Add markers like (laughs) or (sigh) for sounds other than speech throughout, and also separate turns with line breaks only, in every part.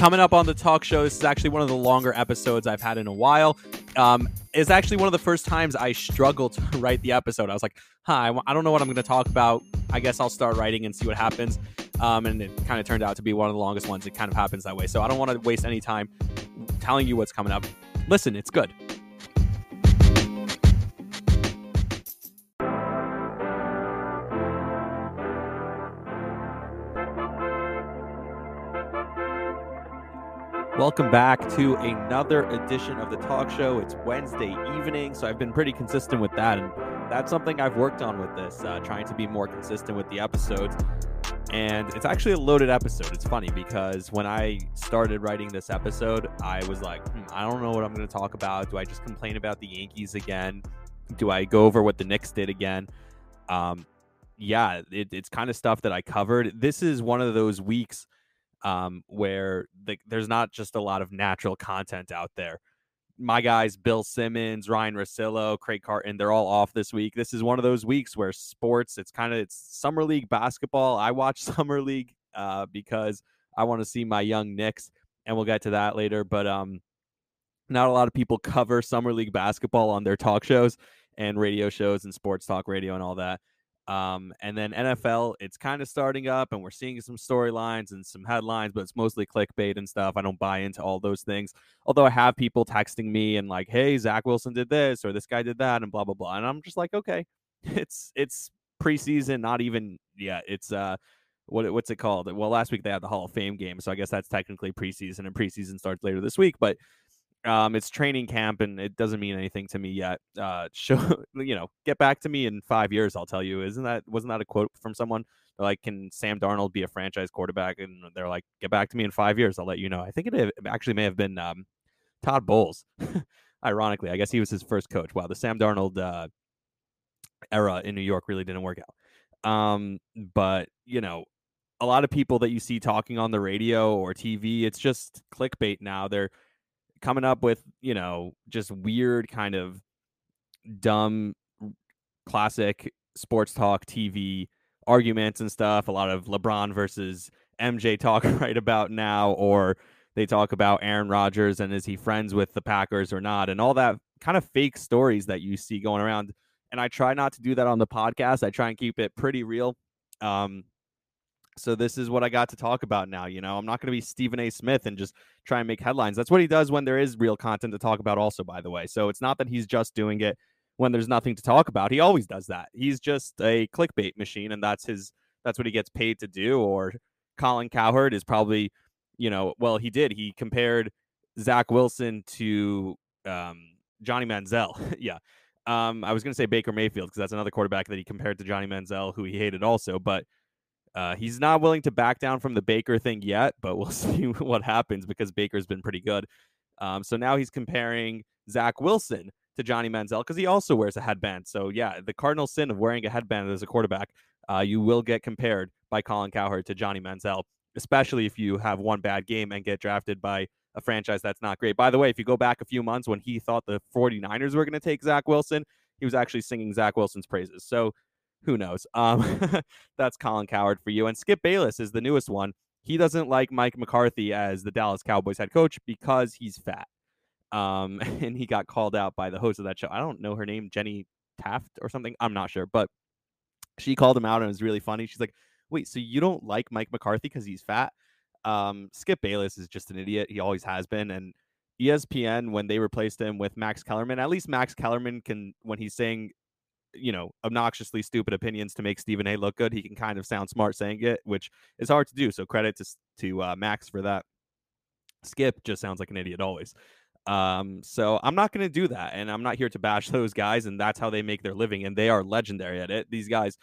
Coming up on the talk show, this is actually one of the longer episodes I've had in a while. Um, it's actually one of the first times I struggled (laughs) to write the episode. I was like, huh, I w- I don't know what I'm going to talk about. I guess I'll start writing and see what happens. Um, and it kind of turned out to be one of the longest ones. It kind of happens that way. So I don't want to waste any time telling you what's coming up. Listen, it's good. Welcome back to another edition of the talk show. It's Wednesday evening, so I've been pretty consistent with that, and that's something I've worked on with this, uh, trying to be more consistent with the episodes. And it's actually a loaded episode. It's funny because when I started writing this episode, I was like, hmm, I don't know what I'm going to talk about. Do I just complain about the Yankees again? Do I go over what the Knicks did again? Um, yeah, it, it's kind of stuff that I covered. This is one of those weeks um, where the, there's not just a lot of natural content out there. My guys, Bill Simmons, Ryan Russillo, Craig Carton, they're all off this week. This is one of those weeks where sports, it's kind of it's summer league basketball. I watch (laughs) summer league uh, because I want to see my young Knicks, and we'll get to that later. But um, not a lot of people cover summer league basketball on their talk shows and radio shows and sports talk radio and all that. Um, and then NFL, it's kind of starting up, and we're seeing some storylines and some headlines, but it's mostly clickbait and stuff. I don't buy into all those things. Although I have people texting me and like, "Hey, Zach Wilson did this or this guy did that," and blah blah blah. And I'm just like, okay, (laughs) it's it's preseason, not even yet. It's uh, what what's it called? Well, last week they had the Hall of Fame game, so I guess that's technically preseason, and preseason starts later this week. But um, it's training camp, and it doesn't mean anything to me yet. Uh, (laughs) show you know, get back to me in five years. I'll tell you. Isn't that wasn't that a quote from someone? They're like, can Sam Darnold be a franchise quarterback? And they're like, get back to me in five years. I'll let you know. I think it actually may have been um, Todd Bowles. (laughs) Ironically, I guess he was his first coach. Wow, the Sam Darnold uh, era in New York really didn't work out. Um, but you know, a lot of people that you see talking on the radio or TV, it's just clickbait now. They're coming up with you know just weird kind of dumb classic sports talk tv arguments and stuff a lot of lebron versus mj talk (laughs) right about now or they talk about aaron rodgers and is he friends with the packers or not and all that kind of fake stories that you see going around and i try not to do that on the podcast i try and keep it pretty real um so this is what I got to talk about now. You know, I'm not going to be Stephen A. Smith and just try and make headlines. That's what he does when there is real content to talk about, also, by the way. So it's not that he's just doing it when there's nothing to talk about. He always does that. He's just a clickbait machine, and that's his that's what he gets paid to do. Or Colin Cowherd is probably, you know, well, he did. He compared Zach Wilson to um, Johnny Manziel. (laughs) yeah. Um, I was going to say Baker Mayfield because that's another quarterback that he compared to Johnny Manziel, who he hated also. But uh, he's not willing to back down from the Baker thing yet, but we'll (laughs) see what happens because Baker's been pretty good. Um, so now he's comparing Zach Wilson to Johnny Manziel because he also wears a headband. So yeah, the cardinal sin of wearing a headband as a quarterback, uh, you will get compared by Colin Cowherd to Johnny Manziel, especially if you have one bad game and get drafted by a franchise that's not great. By the way, if you go back a few months when he thought the 49ers were going to take Zach Wilson, he was actually singing Zach Wilson's praises. So who knows? Um, (laughs) that's Colin Cowherd for you. And Skip Bayless is the newest one. He doesn't like Mike McCarthy as the Dallas Cowboys head coach because he's fat. Um, (laughs) and he got called out by the host of that show. I don't know her name, Jenny Taft or something. I'm not sure, but she called him out and it was really funny. She's like, "Wait, so you don't like Mike McCarthy because he's fat?" Um, Skip Bayless is just an idiot. He always has been, and ESPN when they replaced him with Max Kellerman, at least Max Kellerman can when he's saying you know, obnoxiously stupid opinions to make Stephen A. look good. He can kind of sound smart saying it, which is hard to do. So credit to to uh, Max for that. Skip just sounds like an idiot always. Um, so I'm not going to do that, and I'm not here to bash (laughs) those guys, and that's how they make their living, and they are legendary at it. These guys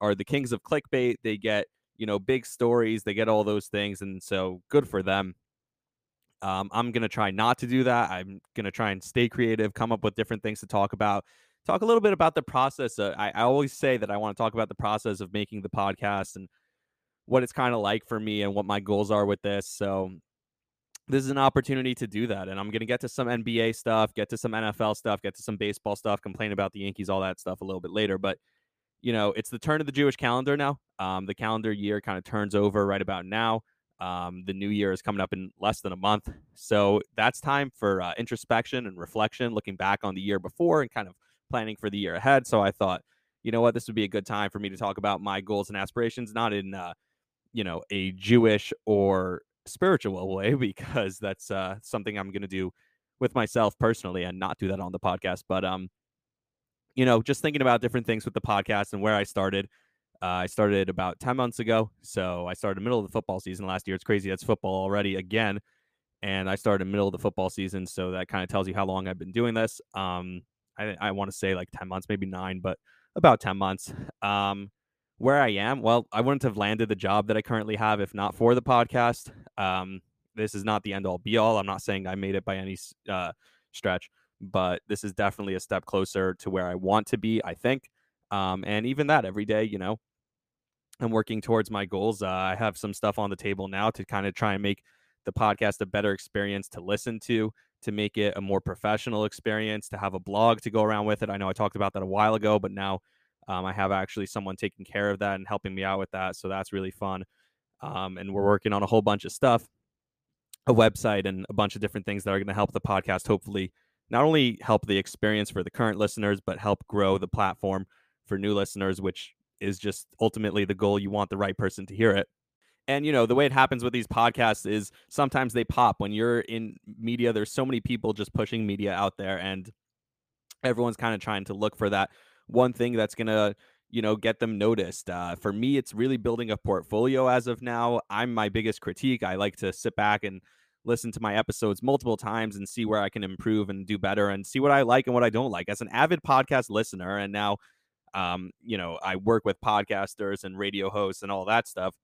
are the kings of clickbait. They get you know big stories, they get all those things, and so good for them. Um, I'm gonna try not to do that. I'm gonna try and stay creative, come up with different things to talk about talk a little bit about the process. Uh, I, I always say that I want to talk about the process of making the podcast and what it's kind of like for me and what my goals are with this. So this is an opportunity to do that. And I'm going to get to some NBA stuff, get to some NFL stuff, get to some baseball stuff, complain about the Yankees, all that stuff a little bit later. But, you know, it's the turn of the Jewish calendar now. Um, the calendar year kind of turns over right about now. Um, the new year is coming up in less than a month. So that's time for uh, introspection and reflection, looking back on the year before and kind of planning for the year ahead. So I thought, you know what, this would be a good time for me to talk about my goals and aspirations, not in, uh, you know, a Jewish or spiritual way, (laughs) because that's uh, something I'm going to do with myself personally and not do that on the podcast. But, um, you know, just thinking about different things with the podcast and where I started. Uh, I started about 10 months ago. So I started middle of the football season last year. It's crazy. That's football already again. And I started middle of the football season. So that kind of tells you how long I've been doing this. Um, I, I want to say like 10 months, maybe nine, but about 10 months. Um, where I am, well, I wouldn't have landed the job that I currently have if not for the podcast. Um, this is not the end all be all. I'm not saying I made it by any uh, stretch, but this is definitely a step closer to where I want to be, I think. Um, and even that every day, you know, I'm working towards my goals. Uh, I have some stuff on the table now to kind of try and make the podcast a better experience to listen to, to make it a more professional experience, to have a blog to go around with it. I know I talked about that a while ago, but now um, I have actually someone taking care of that and helping me out with that. So that's really fun. Um, and we're working on a whole bunch of stuff, a website, and a bunch of different things that are going to help the podcast hopefully not only help the experience for the current listeners, but help grow the platform for new listeners, which is just ultimately the goal. You want the right person to hear it. And you know, the way it happens with these podcasts is sometimes they pop when you're in media. There's so many people just pushing media out there, and everyone's kind of trying to look for that one thing that's gonna, you know, get them noticed. Uh, for me, it's really building a portfolio as of now. I'm my biggest critique. I like to sit back and listen to my episodes multiple times and see where I can improve and do better and see what I like and what I don't like. As an avid podcast listener, and now um, you know, I work with podcasters and radio hosts and all that stuff.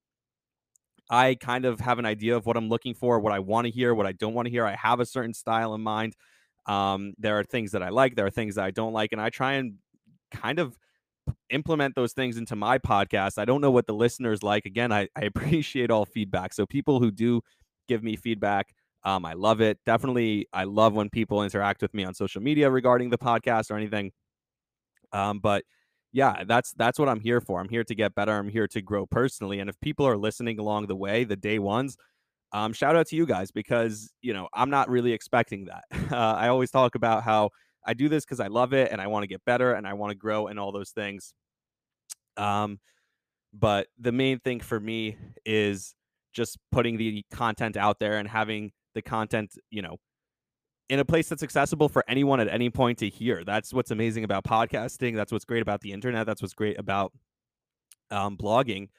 I kind of have an idea of what I'm looking for, what I want to hear, what I don't want to hear. I have a certain style in mind. Um, there are things that I like, there are things that I don't like, and I try and kind of implement those things into my podcast. I don't know what the listeners like. Again, I, I (laughs) appreciate all feedback. So people who do give me feedback, um, I love it. Definitely, I love when people interact with me on social media regarding the podcast or anything. Um, but yeah, that's that's what I'm here for. I'm here to get better. I'm here to grow personally. And if people are listening along the way, the day ones, um, shout out to you guys because you know I'm not really expecting that. (laughs) Uh, I always talk about how I do this because I love it and I want to get better and I want to grow and all those things. Um, but the main thing for me is just putting the content out there and having the content, you know, in a place that's accessible for anyone at any point to hear. That's what's amazing about podcasting. That's what's great about the internet. That's what's great about um, blogging.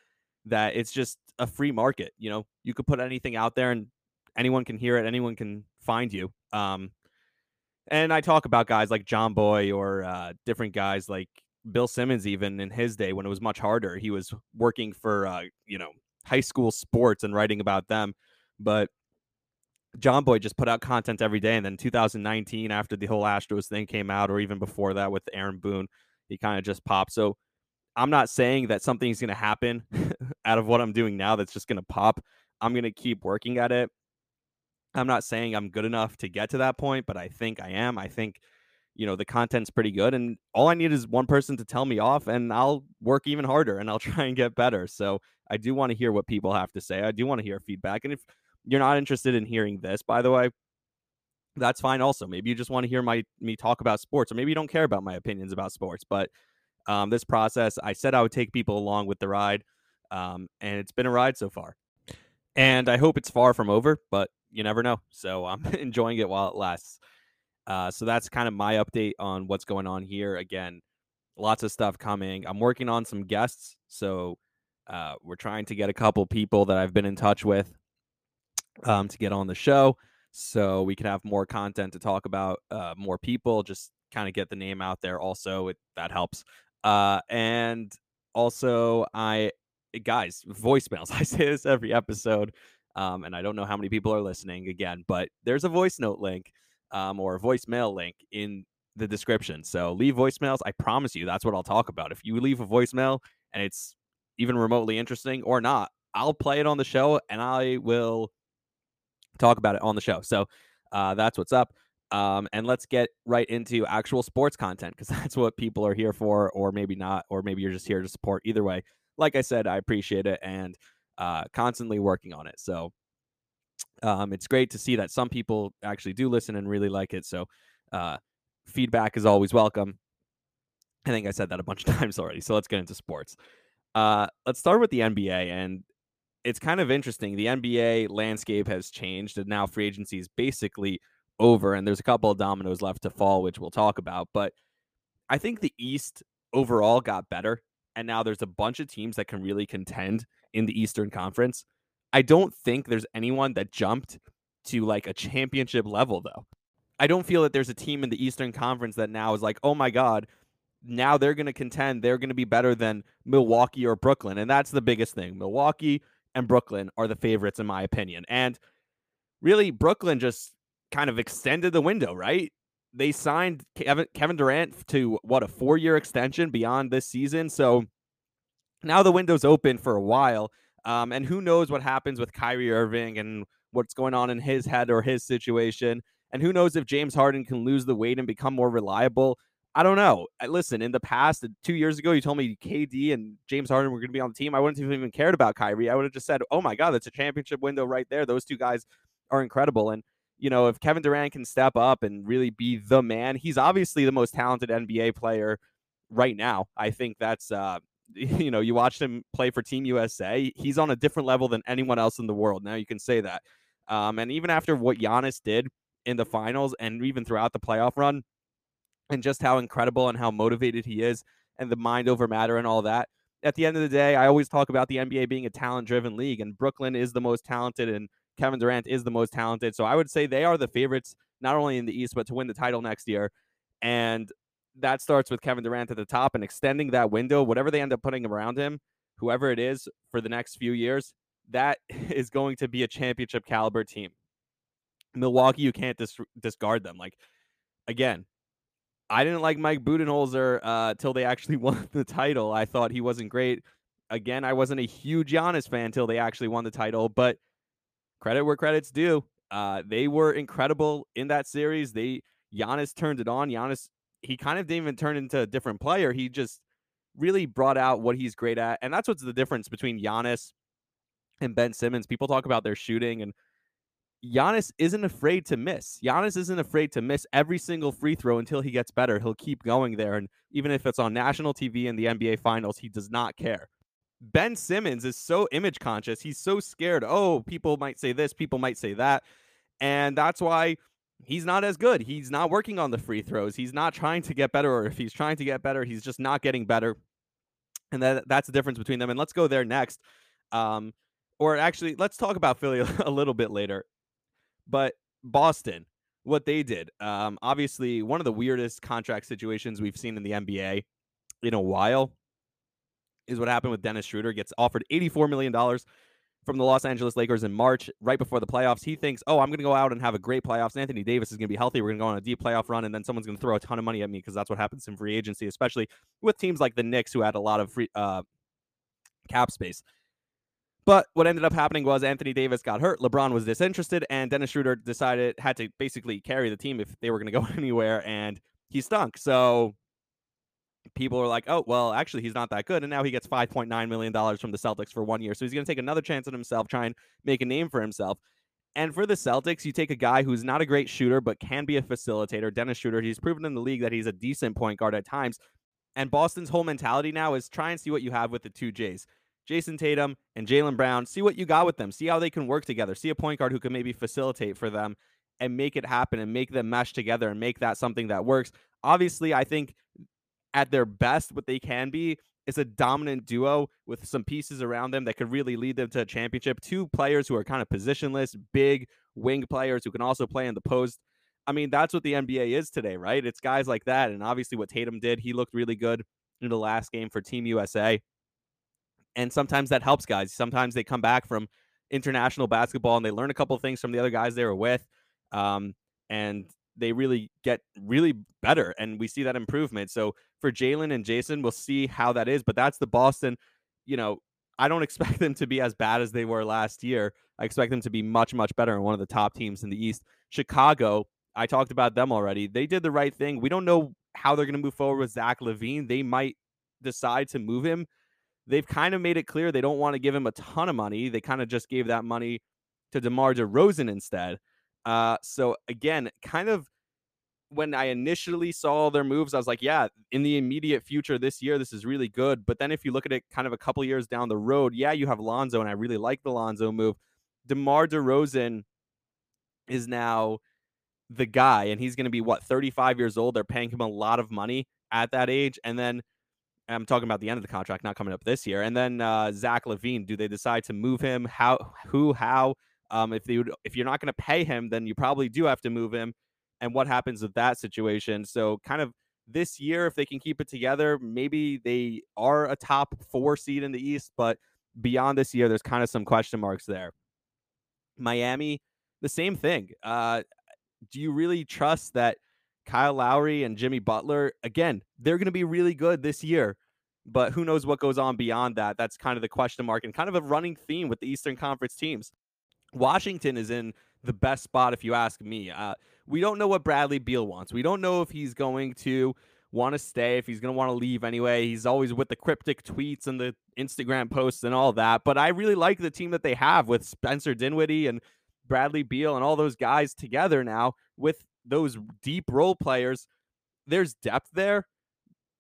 That it's just a free market. You know, you could put anything out there and anyone can hear it. Anyone can find you. Um, and I talk about guys like Jomboy or uh, different guys like Bill Simmons, even in his day when it was much harder. He was working for uh, you know high school sports and writing about them, but Jomboy just put out content every day. And then 2019, after the whole Astros thing came out, or even before that with Aaron Boone, he kind of just popped. So I'm not saying that something's going to happen (laughs) out of what I'm doing now that's just going to pop. I'm going to keep working at it. I'm not saying I'm good enough to get to that point, but I think I am. I think, you know, the content's pretty good. And all I need is one person to tell me off, and I'll work even harder and I'll (laughs) try and get better. So I do want to hear what people have to say. I do want to hear feedback. And if you're not interested in hearing this, by the way, that's fine also. Maybe you just want to hear my me talk about sports, or maybe you don't care about my opinions about sports. But um, this process, I said I would take people along with the ride, um, and it's been a ride so far. And I hope it's far from over, but you never know. So I'm (laughs) enjoying it while it lasts. Uh, so that's kind of my update on what's going on here. Again, lots of stuff coming. I'm working on some guests, so uh, we're trying to get a couple people that I've been in touch with um, to get on the show so we can have more content to talk about uh, more people just kind of get the name out there also it, that helps. Uh, and also i guys voicemails (laughs) i say this every episode um, and i don't know how many people are listening again but there's a voice note link um, or a voicemail link in the description so leave voicemails i promise you that's what i'll talk about if you leave a voicemail and it's even remotely interesting or not i'll play it on the show and i will talk about it on the show. So uh, that's what's up. Um, and let's get right into actual sports content because (laughs) that's what people are here for, or maybe not, or maybe you're just here to support. Either way, like I said, I appreciate it. And uh, constantly working on it. So um, it's great to see that some people actually do listen and really like it. So uh, feedback is always welcome. I think I said that a bunch of (laughs) times already. So let's get into sports. Uh, let's start with the NBA. And it's kind of interesting. The NBA landscape has changed, and now free agency is basically over. And there's a couple of dominoes left to fall, which we'll talk about. But I think the East overall got better. And now there's a bunch of teams that can really contend in the Eastern Conference. I don't think there's anyone that jumped to like a championship level, though. I don't feel that there's a team in the Eastern Conference that now is like, oh my God, now they're going to contend. They're going to be better than Milwaukee or Brooklyn. And that's the biggest thing. Milwaukee and Brooklyn are the favorites, in my opinion. And really, Brooklyn just kind of extended the window, right? They signed Kevin, Kevin Durant to what a four year extension beyond this season. So now the window's open for a while. Um, and who knows what happens with Kyrie Irving and what's going on in his head or his situation. And who knows if James Harden can lose the weight and become more reliable. I don't know. Listen, in the past, two years ago, you told me KD and James Harden were going to be on the team. I wouldn't have even cared about Kyrie. I would have just said, oh my God, that's a championship window right there. Those two guys are incredible. And, you know, if Kevin Durant can step up and really be the man, he's obviously the most talented NBA player right now. I think that's, uh, (laughs) you know, you watched him play for Team USA. He's on a different level than anyone else in the world. Now you can say that. Um, and even after what Giannis did in the finals and even throughout the playoff run, and just how incredible and how motivated he is, and the mind over matter and all that. At the end of the day, I always talk about the NBA being a talent driven league, and Brooklyn is the most talented, and Kevin Durant is the most talented. So I would say they are the favorites, not only in the East, but to win the title next year. And that starts with Kevin Durant at the top and extending that window, whatever they end up putting around him, whoever it is for the next few years, that (laughs) is going to be a championship caliber team. Milwaukee, you can't dis- discard them. Like, again, I didn't like Mike Budenholzer uh, till they actually (laughs) won the title. I thought he wasn't great. Again, I wasn't a huge Giannis fan until they actually won the title, but credit where credit's due. Uh, they were incredible in that series. They Giannis turned it on. Giannis he kind of didn't even turn into a different player. He just really brought out what he's great at. And that's what's the difference between Giannis and Ben Simmons. People talk about their shooting, and Giannis isn't afraid to miss. Giannis isn't afraid to miss every single free throw until he gets better. He'll keep going there. And even if it's on national TV in the NBA Finals, he does not care. Ben Simmons is so image conscious. He's so scared. Oh, people might say this, people might say that. And that's why he's not as good. He's not working on the free throws. He's not trying to get better, or if he's trying to get better, he's just not getting better. And that that's the difference between them. And let's go there next. Um, or actually, let's talk about Philly (laughs) a little bit later. But Boston, what they did, um, obviously one of the weirdest contract situations we've seen in the NBA in a while is what happened with Dennis Schroeder. Gets offered $84 million from the Los Angeles Lakers in March, right before the playoffs. He thinks, oh, I'm going to go out and have a great playoffs. Anthony Davis is going to be healthy. We're going to go on a deep playoff run, and then someone's going to throw a ton of money at me because that's what happens in free agency, especially with teams like the Knicks who had a lot of free uh, cap space. But what ended up happening was Anthony Davis got hurt, LeBron was disinterested, and Dennis Schroeder decided had to basically carry the team if they were going to go (laughs) anywhere, and he stunk. So people are like, oh, well, actually, he's not that good. And now he gets $5.9 million from the Celtics for one year. So he's going to take another chance on himself, try and make a name for himself. And for the Celtics, you take a guy who's not a great shooter, but can be a facilitator, Dennis Schroeder. He's proven in the league that he's a decent point guard at times. And Boston's whole mentality now is try and see what you have with the two J's. Jayson Tatum and Jaylen Brown, see what you got with them. See how they can work together. See a point guard who can maybe facilitate for them and make it happen and make them mesh together and make that something that works. Obviously, I think at their best, what they can be is a dominant duo with some pieces around them that could really lead them to a championship. Two players who are kind of positionless, big wing players who can also play in the post. I mean, that's what the NBA is today, right? It's guys like that. And obviously, what Tatum did, he looked really good in the last game for Team USA. And sometimes that helps guys. Sometimes they come back from international basketball and they learn a couple things from the other guys they were with. Um, and they really get really better and we see that improvement. So for Jaylen and Jayson, we'll see how that is. But that's the Boston, you know, I don't (laughs) expect them to be as bad as they were last year. I expect them to be much, much better and one of the top teams in the East. Chicago, I talked about them already. They did the right thing. We don't know how they're going to move forward with Zach LaVine. They might decide to move him they've kind of made it clear they don't want to give him a ton of money. They kind of just gave that money to DeMar DeRozan instead. Uh, so again, kind of when I initially saw their moves, I was like, yeah, in the immediate future this year, this is really good. But then if you look at it kind of a couple years down the road, yeah, you have Lonzo, and I really like the Lonzo move. DeMar DeRozan is now the guy, and he's going to be what 35 years old. They're paying him a lot of money at that age, and then I'm talking about the end of the contract, not coming up this year. And then uh, Zach LaVine, do they decide to move him? How? Who? How? Um, if they would, if you're not going to pay him, then you probably do have to move him. And what happens with that situation? So, kind of this year, if they can keep it together, maybe they are a top four seed in the East. But beyond this year, there's kind of some question marks there. Miami, the same thing. Uh, do you really trust that Kyle Lowry and Jimmy Butler, again, they're going to be really good this year, but who knows what goes on beyond that? That's kind of the question mark and kind of a running theme with the Eastern Conference teams. Washington is in the best spot, if you ask me. Uh, we don't know what Bradley Beal wants. We don't know if he's going to want to stay, if he's going to want to leave anyway. He's always with the cryptic tweets and the Instagram posts and all that. But I really like the team that they have with Spencer Dinwiddie and Bradley Beal and all those guys together now with those deep role players. There's depth there,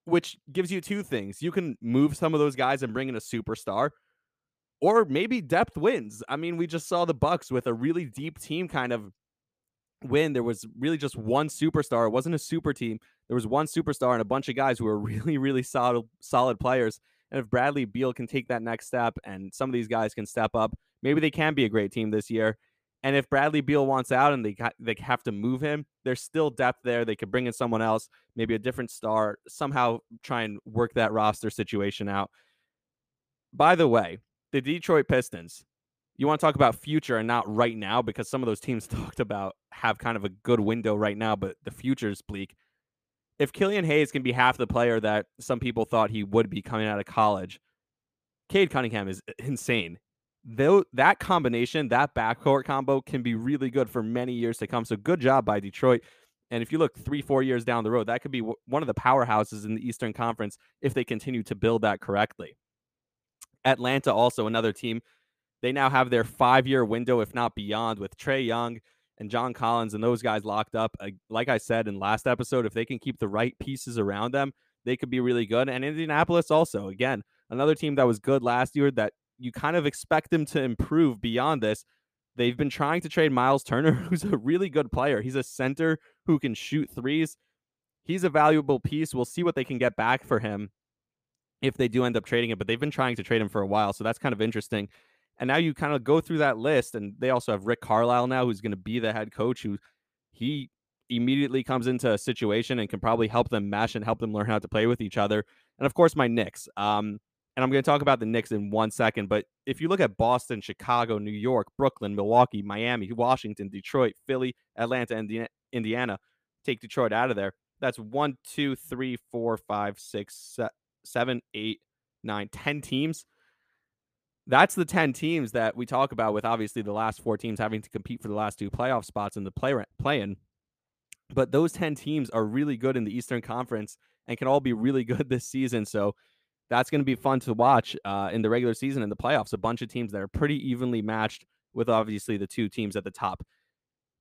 which gives you two things. You can move some of those guys and bring in a superstar, or maybe depth wins. I mean, we just saw the Bucks with a really deep team kind of win. There was really just one superstar. It wasn't a super team. There was one superstar and a bunch of guys who were (laughs) really, really solid, solid players. And if Bradley Beal can take that next step and some of these guys can step up, maybe they can be a great team this year. And if Bradley Beal wants out and they they have to move him, there's still depth there. They could bring in someone else, maybe a different star, somehow try and work that roster situation out. By the way, the Detroit Pistons, you want to talk about future and not right now because some of those teams (laughs) talked about have kind of a good window right now, but the future is bleak. If Killian Hayes can be half the player that some people thought he would be coming out of college, Cade Cunningham is insane though that combination, that backcourt combo can be really good for many years to come. So good job by Detroit. And if you look three, four years down the road, that could be w- one of the powerhouses in the Eastern Conference if they continue to build that correctly. Atlanta, also another team. They now have their five year window, if not beyond, with Trae Young and John Collins and those guys locked up. Uh, like I said in last episode, if they can keep the right pieces around them, they could be really good. And Indianapolis, also, again, another team that was good last year that you kind of expect them to improve beyond this. They've been trying to trade Miles Turner, (laughs) who's a really good player. He's a center who can shoot threes. He's a valuable piece. We'll see what they can get back for him if they do end up trading him, but they've been trying to trade him for a while. So that's kind of interesting. And now you kind of go through that list, and they also have Rick Carlisle now, who's going to be the head coach, who he immediately comes into a situation and can probably help them mesh and help them learn how to play with each other. And of course, my Knicks. Um, and I'm going to talk about the Knicks in one second. But if you look at Boston, Chicago, New York, Brooklyn, Milwaukee, Miami, Washington, Detroit, Philly, Atlanta, and Indiana, take Detroit out of there. That's one, two, three, four, five, six, seven, eight, nine, ten teams. That's the 10 teams that we talk about with obviously the last four teams having to compete for the last two playoff spots in the play, play in. But those 10 teams are really good in the Eastern Conference and can all be really (laughs) good this season. So that's going to be fun to watch uh, in the regular season and the playoffs. A bunch of teams that are pretty evenly matched with obviously the two teams at the top.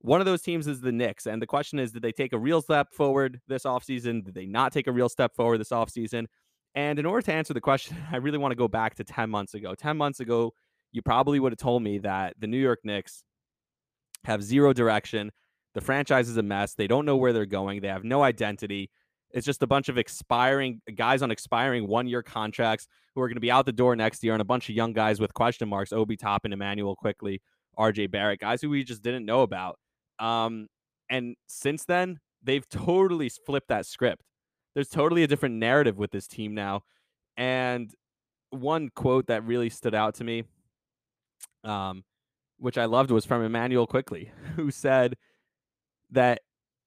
One of those teams is the Knicks. And the question is, did they take a real step forward this offseason? Did they not take a real step forward this offseason? And in order to answer the question, (laughs) I really want to go back to 10 months ago. 10 months ago, you probably would have told me that the New York Knicks have zero direction. The franchise is a mess. They don't know where they're going. They have no identity. It's just a bunch of expiring guys on expiring one year contracts who are going to be out the door next year, and a bunch of young guys with question marks: Obi Toppin, Immanuel Quickley, R.J. Barrett, guys who we just didn't know about. Um, and since then, they've totally flipped that script. There's totally a different narrative with this team now. And one quote that really stood out to me, um, which I loved, was from Immanuel Quickley, (laughs) who said that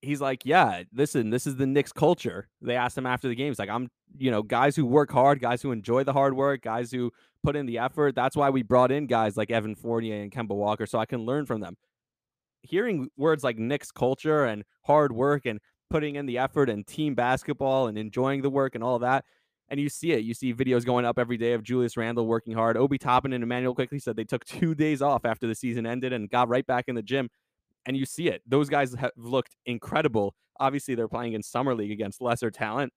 he's like, yeah, listen, this is the Knicks culture. They asked him after the game. He's like, I'm, you know, guys who work hard, guys who enjoy the hard work, guys who put in the effort. That's why we brought in guys like Evan Fournier and Kemba Walker, so I can learn from them. Hearing words like Knicks culture and hard work and putting in the effort and team basketball and enjoying the work and all that, And you see it. You see videos going up every day of Julius Randle working hard. Obi Toppin and Immanuel Quickley said they took (laughs) two days off after the season ended and got right back in the gym. And you see it. Those guys have looked incredible. Obviously, they're playing in summer league against lesser talent,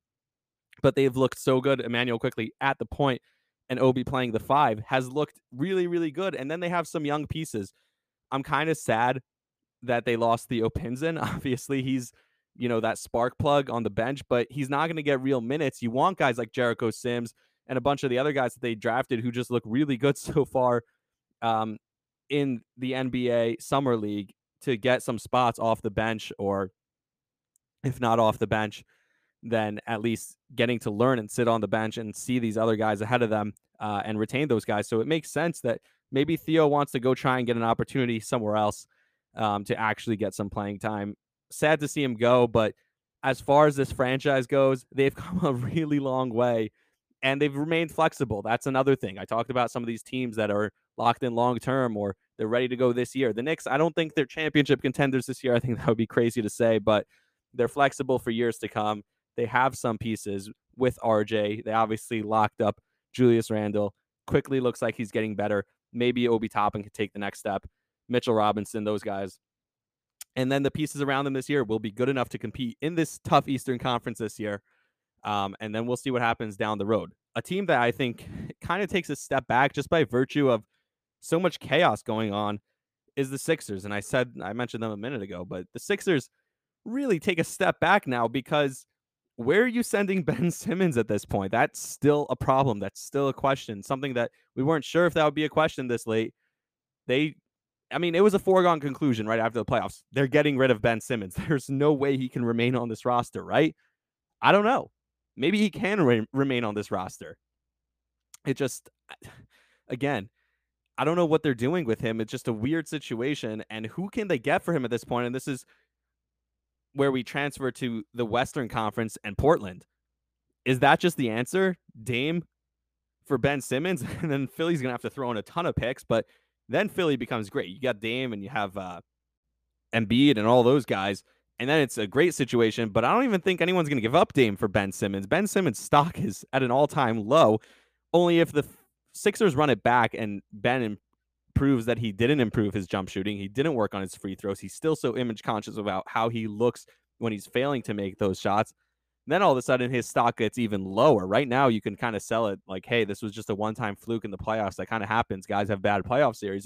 but they've looked so good. Immanuel Quickley at the point and Obi playing the five has looked really, really good. And then they have some young pieces. I'm kind of sad that they lost Theo Pinson. (laughs) Obviously, he's you know that spark plug on the bench, but he's not going to get real minutes. You want guys like Jericho Sims and a bunch of the other guys that they drafted who just look really good (laughs) so far um, in the NBA summer league to get some spots off the bench, or if not off the bench, then at least getting to learn and sit on the bench and see these other guys ahead of them uh, and retain those guys. So it makes sense that maybe Theo wants to go try and get an opportunity somewhere else um, to actually get some playing time. Sad to see him go, but as far as this franchise goes, they've (laughs) come a really long way and they've remained flexible. That's another thing. I talked about some of these teams that are locked in long term or they're ready to go this year. The Knicks, I don't think they're championship contenders this year. (laughs) I think that would be crazy to say, but they're flexible for years to come. They have some pieces with RJ. They obviously locked up Julius Randle. Quickley looks like he's getting better. Maybe Obi Toppin could take the next step. Mitchell Robinson, those guys. And then the pieces around them this year will be good enough to compete in this tough Eastern Conference this year. Um, and then we'll see what happens down the road. A team that I think kind of takes a step back just by virtue of so much chaos going on is the Sixers. And I said, I mentioned them a minute ago, but the Sixers really take a step back now because where are you sending (laughs) Ben Simmons at this point? That's still a problem. That's still a question. Something that we weren't sure if that would be a question this late. They I mean, it was a foregone conclusion right after the playoffs. They're getting rid of Ben Simmons. (laughs) There's no way he can remain on this roster, right? I don't know. Maybe he can re- remain on this roster. It just, (sighs) again, I don't know what they're doing with him. It's just a weird situation. And who can they get for him at this point? And this is where we transfer to the Western Conference and Portland. Is that just the answer? Dame for Ben Simmons? (laughs) And then Philly's to have to throw in a ton of picks, but then Philly becomes great. You got Dame and you have uh, Embiid and all those guys. And then it's a great situation, but I don't even think anyone's to give up Dame for Ben Simmons. Ben Simmons' stock is at an all time low. Only if the Sixers run it back and Ben proves that he didn't improve his jump shooting, he didn't work on his free throws, he's still so image conscious about how he looks when he's failing to make those shots. Then all of a sudden his stock gets even lower. Right now, you can kind of sell it like, hey, this was just a one time fluke in the playoffs. That kind of happens. Guys have bad playoff series.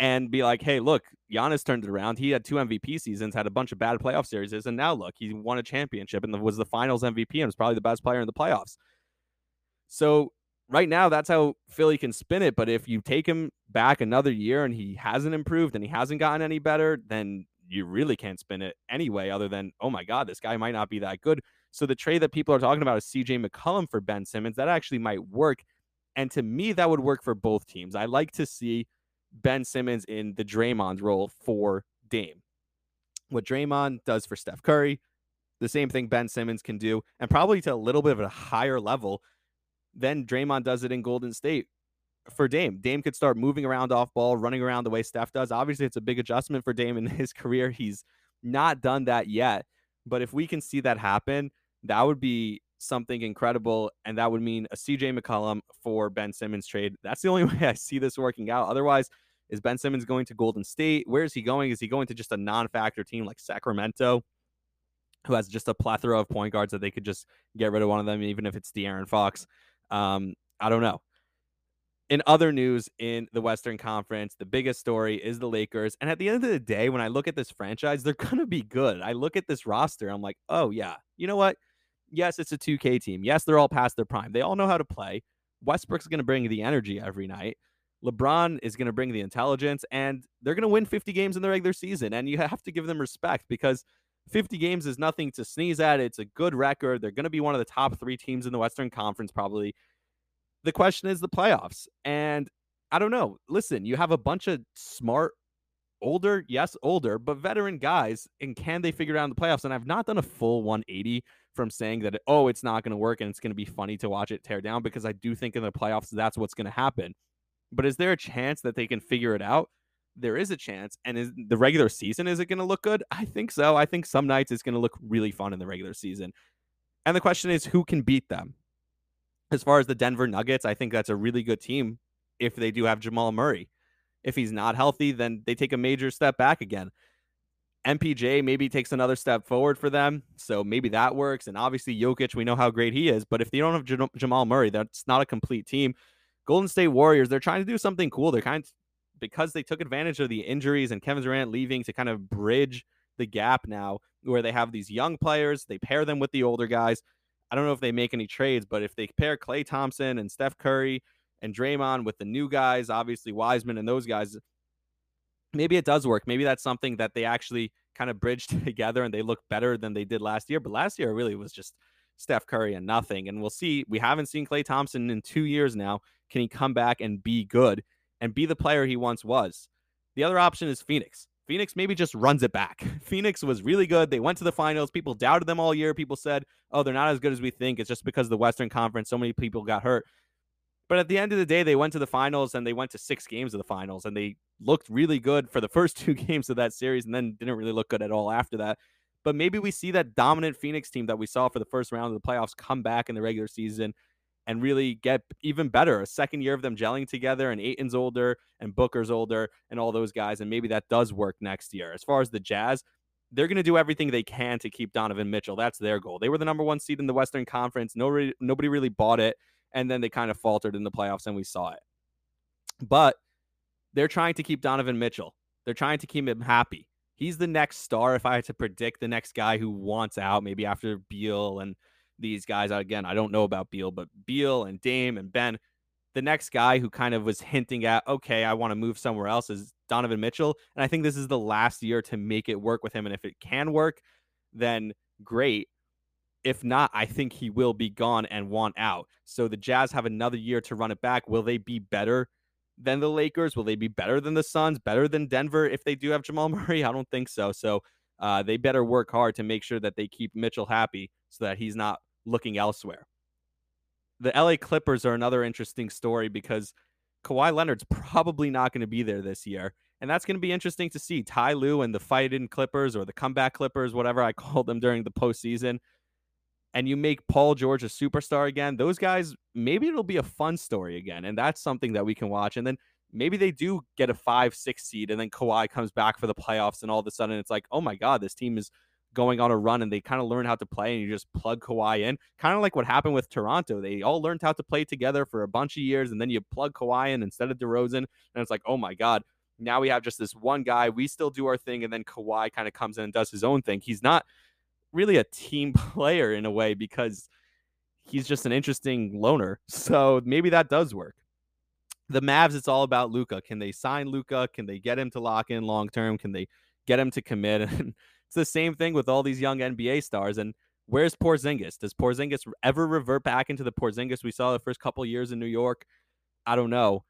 And be like, hey, look, Giannis turned it around. He had two MVP seasons, had a bunch of bad playoff series, and now look, he won a championship and was the finals MVP and was probably the best player in the playoffs. So right now, that's how Philly can spin it. But if you take him back another year and he hasn't improved and he hasn't gotten any better, then you really can't spin it anyway, other than, oh my God, this guy might not be that good. So the trade that people are talking about is CJ McCollum for Ben Simmons. That actually might work. And to me, that would work for both teams. I like to see Ben Simmons in the Draymond role for Dame. What Draymond does for Steph Curry, the same thing Ben Simmons can do, and probably to a little bit of a higher level than Draymond does it in Golden State for Dame. Dame could start moving around off ball, running around the way Steph does. Obviously, it's a big adjustment for Dame in (laughs) his career. He's not done that yet. But if we can see that happen, that would be something incredible. And that would mean a CJ McCollum for Ben Simmons trade. That's the only (laughs) way I see this working out. Otherwise, is Ben Simmons going to Golden State? Where is he going? Is he going to just a non factor team like Sacramento? Who has just a plethora of point guards that they could just get rid of one of them, even if it's De'Aaron Fox. Um, I don't know in other news in the Western Conference, the biggest story is the Lakers. And at the end of the day, when I look at this franchise, they're (laughs) going to be good. I look at this roster, I'm like, oh, yeah, you know what? Yes, it's a 2K team. Yes, they're all past their prime. They all know how to play. Westbrook's going to bring the energy every night. LeBron is going to bring the intelligence, and they're going to win 50 games in the regular season. And you have to give them respect because 50 games is nothing to sneeze at. It's a good record. They're going to be one of the top three teams in the Western Conference, probably. The question is the playoffs. And I don't know. Listen, you have a bunch of smart, older, yes, older, but veteran guys. And can they figure out in the playoffs? And I've not done a full 180 from saying that, oh, it's not going to work and it's going to be funny to watch it tear down because I do think in the playoffs that's what's going to happen. But is there a chance that they can figure it out? There is a chance. And is the regular season, is it going to look good? I think so. I think some nights it's going to look really fun in the regular season. And the question is, who can beat them? As far as the Denver Nuggets, I think that's a really good team if they do have Jamal Murray. If he's not healthy, then they take a major step back again. MPJ maybe takes another step forward for them. So maybe that works. And obviously, Jokic, we know how great he is. But if they don't have Jamal Murray, that's not a complete team. Golden State Warriors, they're trying to do something cool. They're kind of, because they took advantage of the injuries and Kevin Durant leaving to kind of bridge the gap now where they have these young players, they pair them with the older guys. I don't know if they make any trades, but if they pair Klay Thompson and Steph Curry and Draymond with the new guys, obviously Wiseman and those guys, maybe it does work. Maybe that's something that they actually kind of bridge (laughs) together and they look better than they did last year. But last year really was just Steph Curry and nothing. And we'll see. We haven't seen Klay Thompson in two years now. Can he come back and be good and be the player he once was? The other option is Phoenix. Phoenix maybe just runs it back. (laughs) Phoenix was really good. They went to the finals. People doubted them all year. People said, oh, they're not as good as we think. It's just because the Western Conference, so many people got hurt. But at the end of the day, they went to the finals and they went to six games of the finals and they looked really good for the (laughs) first two games of that series and then didn't really look good at all after that. But maybe we see that dominant Phoenix team that we saw for the first round of the playoffs come back in the regular season and really get even better. A second year of them gelling together, and Ayton's older, and Booker's older, and all those guys. And maybe that does work next year. As far as the Jazz, they're going to do everything they can to keep Donovan Mitchell. That's their goal. They were the number one seed in the Western Conference. Nobody, nobody really bought it and then they kind of faltered in the playoffs and we saw it. But they're trying to keep Donovan Mitchell. They're trying to keep him happy. He's the next star. If I had to predict the next guy who wants out, maybe after Beal and these guys, again, I don't know about Beal, but Beal and Dame and Ben, the next guy who kind of was hinting at, okay, I want to move somewhere else is Donovan Mitchell. And I think this is the last year to make it work with him. And if it can work, then great. If not, I think he will be gone and want out. So the Jazz have another year to run it back. Will they be better than the Lakers? Will they be better than the Suns? Better than Denver if they do have Jamal (laughs) Murray? I don't think so. So uh, they better work hard to make sure that they keep Mitchell happy so that he's not looking elsewhere. The LA Clippers are another interesting story because Kawhi Leonard's (laughs) probably not going to be there this year. And that's going to be interesting to see. Ty Lue and the fight in Clippers or the comeback Clippers, whatever I (laughs) called them during the postseason, and you make Paul George a superstar again, those guys, maybe it'll be a fun story again. And that's something that we can watch. And then maybe they do get a five, six seed, and then Kawhi comes back for the playoffs, and all of a sudden it's like, oh my God, this team is going on a run and they kind of learn how to play and you just plug Kawhi in. Kind of like what happened with Toronto. They all learned how to play together for a bunch of years and then you plug Kawhi in instead of DeRozan. And it's like, oh my God, now we have just this one guy. We still do our thing. And then Kawhi kind of comes in and does his own thing. He's not really a team (laughs) player in a way because he's just an interesting loner. (laughs) So maybe that does work. The Mavs, it's all about Luka. Can they sign Luka? Can they get him to lock in long term? Can they get him to commit? (laughs) And it's the same thing with all these young NBA stars. And where's Porzingis? Does Porzingis ever revert back into the Porzingis we saw the first couple years in New York? I don't know.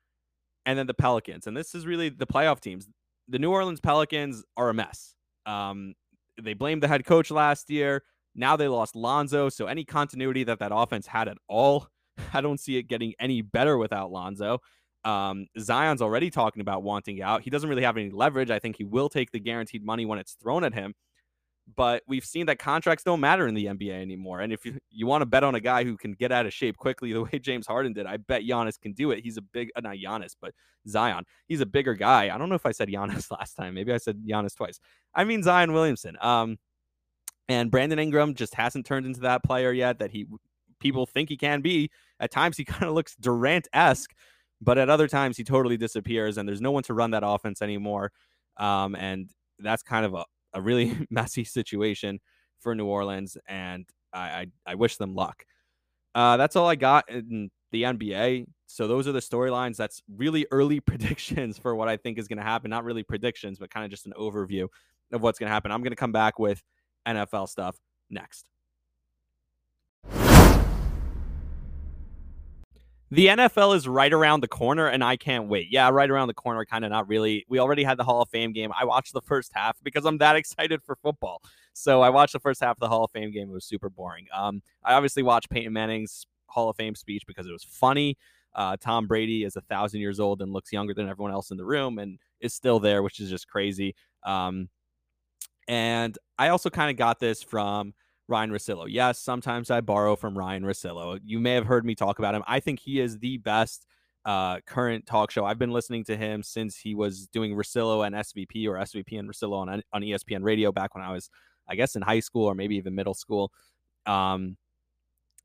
And then the Pelicans, and this is really the playoff teams. The New Orleans Pelicans are a mess. Um, they blamed the head coach last year. Now they lost Lonzo. So any continuity that that offense had at all, (laughs) I don't see it getting any better without Lonzo. Um, Zion's already talking about wanting out. He doesn't really have any leverage. I think he will take the guaranteed money when it's thrown at him. But we've seen that contracts don't matter in the NBA anymore. And if you, you want to bet on a guy who can get out of shape quickly the (laughs) way James Harden did, I bet Giannis can do it. He's a big, uh, not Giannis, but Zion. He's a bigger guy. I don't know if I said Giannis (laughs) last time. Maybe I said Giannis twice. I mean Zion Williamson. Um, and Brandon Ingram just hasn't turned into that player yet that he people think he can be. At times he (laughs) kind of looks Durant esque, but at other times he totally disappears, and there's no one to run that offense anymore. Um, and that's kind of a, a really (laughs) messy situation for New Orleans, and I, I, I wish them luck. Uh, that's all I got in the NBA. So those are the storylines. That's really early (laughs) predictions for what I think is going to happen. Not really predictions, but kind of just an overview of what's going to happen. I'm going to come back with NFL stuff next. The NFL is right around the corner, and I can't wait. Yeah, right around the corner, kind of not really. We already had the Hall of Fame game. I watched the first half because I'm that (laughs) excited for football. So I watched the first half of the Hall of Fame game. It was super boring. Um, I obviously watched Peyton Manning's Hall of Fame speech because it was funny. Uh, Tom Brady is a thousand years old and looks younger than everyone else in the room and is still there, which is just crazy. Um, and I also kind of got this from Ryan Russillo. Yes, sometimes I borrow from Ryan Russillo. You may have heard me talk about him. I think he is the best uh, current talk show. I've been listening to him since he was doing Russillo and SVP or SVP and Russillo on on ESPN Radio back when I was, I guess, in high school or maybe even middle school. Um,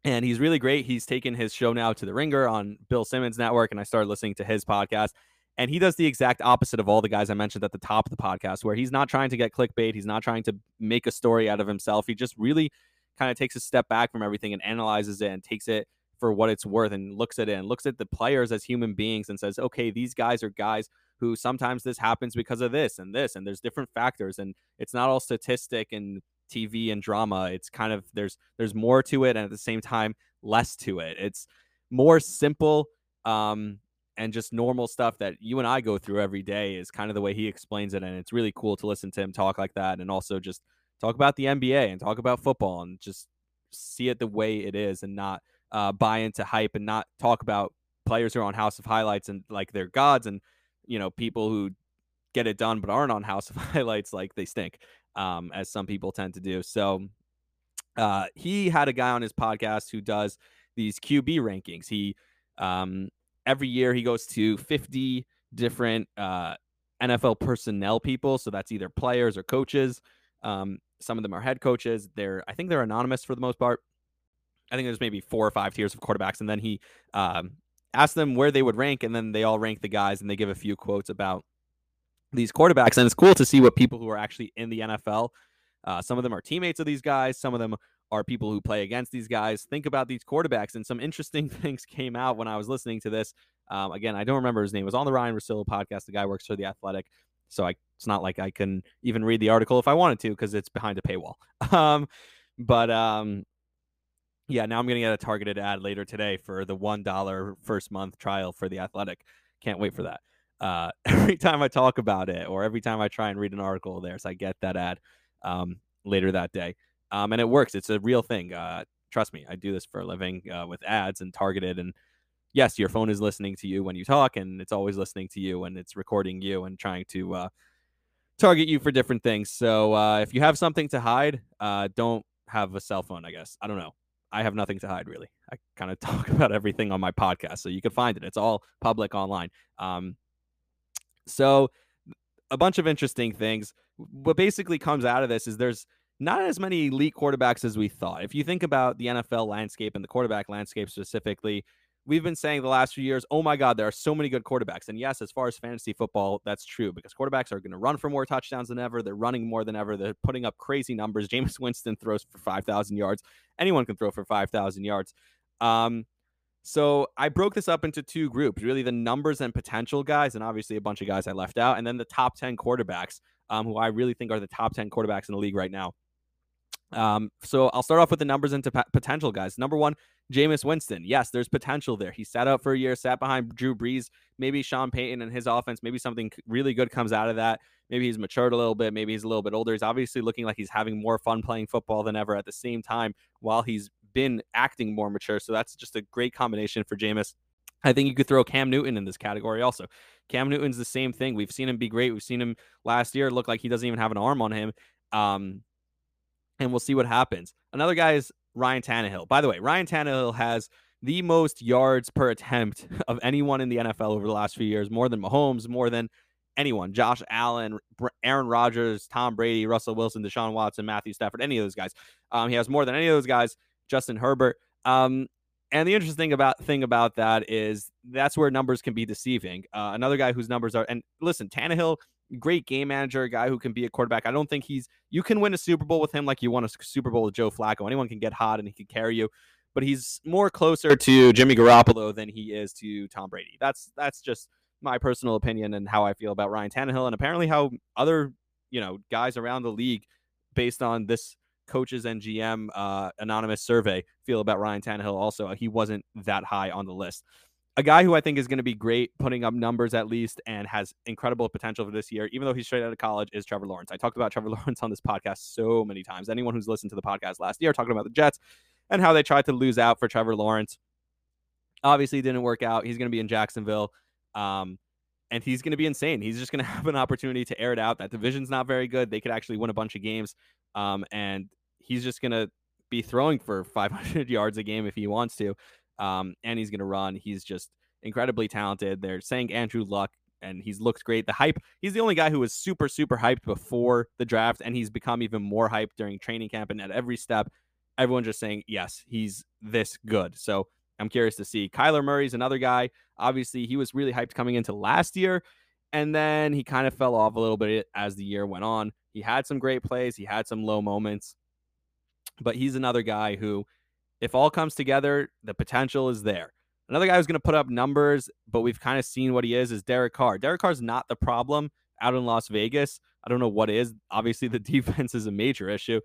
and he's really great. He's taken his show now to the Ringer on Bill Simmons Network, and I started listening to his podcast. And he does the exact opposite of all the guys I mentioned at the top of the podcast, where he's not trying to get clickbait. He's not trying to make a story out of himself. He just really kind of takes a step back from everything and analyzes it and takes it for what it's worth and looks at it and looks at the players as human beings and says, okay, these guys are guys who sometimes this happens because of this and this, and there's different factors. And it's not all statistic and TV and drama. It's kind of there's there's more to it, and at the same time, less to it. It's more simple um, and just normal stuff that you and I go through every day. Is kind of the way he explains it, and it's really cool to listen to him talk like that, and also just talk about the NBA and talk about football and just see it the way it is, and not uh, buy into hype and not talk about players who are on House of Highlights and like they're gods and you know people who get it done but aren't on House of (laughs) Highlights like they stink um, as some people tend to do. So uh, he had a guy on his podcast who does these QB rankings. He um, every year he goes to 50 different uh, NFL personnel people. So that's either players or coaches. Um, some of them are head coaches. They're I think they're anonymous for the most part. I think there's maybe four or five tiers of quarterbacks, and then he um, asked them where they would rank, and then they all rank the guys, and they give a few quotes about these quarterbacks, and it's cool to see what people who are actually in the NFL. Uh, some of them are teammates of these guys. Some of them are people who play against these guys. Think about these quarterbacks, and some interesting (laughs) things came out when I was listening to this. Um, again, I don't remember his name. It was on the Ryan Russillo podcast. The guy works for the Athletic, so I, it's not like I can even read the article if I wanted to because it's behind a paywall. (laughs) Um, but um, yeah, now I'm going to get a targeted ad later today for the one dollar first month trial for the Athletic. Can't wait for that uh, (laughs) every time I talk about it or every time I try and read an article there. So I get that ad um, later that day. Um, and it works. It's a real thing. Uh, trust me, I do this for a living uh, with ads and targeted. And yes, your phone is listening to you when you talk, and it's always listening to you and it's recording you and trying to uh, target you for different things. So uh, if you have something to hide, uh, don't have a cell phone, I guess. I don't know. I have nothing to hide really. I kind of (laughs) talk about everything on my podcast, so you can find it. It's all public online. Um, so, a bunch of interesting things. What basically comes out of this is there's not as many elite quarterbacks as we thought. If you think about the NFL landscape and the quarterback landscape specifically, we've been saying the last few years, oh my God, there are so many good quarterbacks. And yes, as far as fantasy football, that's true because quarterbacks are going to run for more touchdowns than ever. They're running more than ever. They're putting up crazy numbers. (laughs) Jameis Winston throws for 5,000 yards. Anyone can throw for 5,000 yards. Um, so I broke this up into two groups really the numbers and potential guys, and obviously a bunch of guys I left out, and then the top 10 quarterbacks, um, who I really think are the top 10 quarterbacks in the league right now. Um, so I'll start off with the numbers and p- potential guys. Number one, Jameis Winston. Yes, there's potential there. He sat out for a year, sat behind Drew Brees, maybe Sean Payton and his offense. Maybe something really good comes out of that. Maybe he's matured a little bit. Maybe he's a little bit older. He's obviously looking like he's having more fun playing football than ever at the same time while he's been acting more mature. So that's just a great combination for Jameis. I think you could throw Cam Newton in this category also. Cam Newton's the same thing. We've seen him be great. We've seen him last year look like he doesn't even have an arm on him. Um, and we'll see what happens. Another guy is Ryan Tannehill. By the way, Ryan Tannehill has the most yards per attempt (laughs) of anyone in the NFL over the last few years, more than Mahomes, more than anyone. Josh Allen, Aaron Rodgers, Tom Brady, Russell Wilson, Deshaun Watson, Matthew Stafford, any of those guys. Um, he has more than any of those guys. Justin Herbert. Um, and the interesting about thing about that is that's where numbers can be deceiving. Uh, another guy whose numbers are and listen, Tannehill, great game manager, a guy who can be a quarterback. I don't think he's you can win a Super Bowl with him like you won a Super Bowl with Joe Flacco. Anyone can get hot and he can carry you, but he's more closer to Jimmy Garoppolo than he is to Tom Brady. That's that's just my personal opinion and how I feel about Ryan Tannehill, and apparently how other you know guys around the league, based on this coaches and GM uh, anonymous survey feel about Ryan Tannehill. Also, he wasn't that high on the list. A guy who I think is going to be great, putting up numbers at least, and has incredible potential for this year, even though he's straight out of college, is Trevor Lawrence. I talked about Trevor (laughs) Lawrence on this podcast so many times. Anyone who's listened to the podcast last year talking about the Jets and how they tried to lose out for Trevor Lawrence. Obviously, didn't work out. He's going to be in Jacksonville. Um, and he's going to be insane. He's just going (laughs) to have an opportunity to air it out. That division's not very good. They could actually win a bunch of games. Um, and he's just going to be throwing for 500 (laughs) yards a game if he wants to. Um, and he's going to run. He's just incredibly talented. They're saying Andrew Luck, and he's looked great. The hype, he's the only guy who was super, super hyped before the draft, and he's become even more hyped during training camp. And at every step, everyone's just saying, yes, he's this good. So I'm curious to see. Kyler Murray's another guy. Obviously, he was really hyped coming into last year, and then he kind of fell off a little bit as the year went on. He had some great plays, he had some low moments, but he's another guy who, if all comes together, the potential is there. Another guy who's going to put up numbers, but we've kind of seen what he is, is Derek Carr. Derek Carr's not the problem out in Las Vegas. I don't know what is. Obviously, the (laughs) defense is a major issue,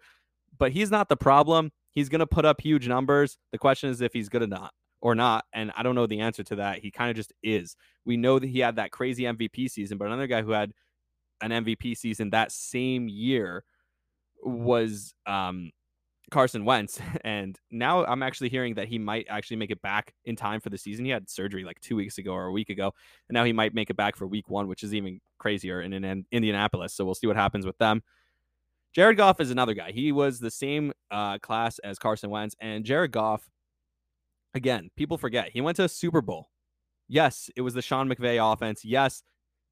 but he's not the problem. He's going to put up huge numbers. The question is if he's good or not or not. And I don't know the answer to that. He kind of just is. We know that he had that crazy MVP season, but another guy who had an MVP season that same year was um, Carson Wentz. (laughs) And now I'm actually hearing that he might actually make it back in time for the season. He had surgery like two weeks ago or a week ago. And now he might make it back for week one, which is even crazier in, in Indianapolis. So we'll see what happens with them. Jared Goff is another guy. He was the same uh, class as Carson Wentz. And Jared Goff, again, people forget he went to a Super Bowl. Yes, it was the Sean McVay offense. Yes,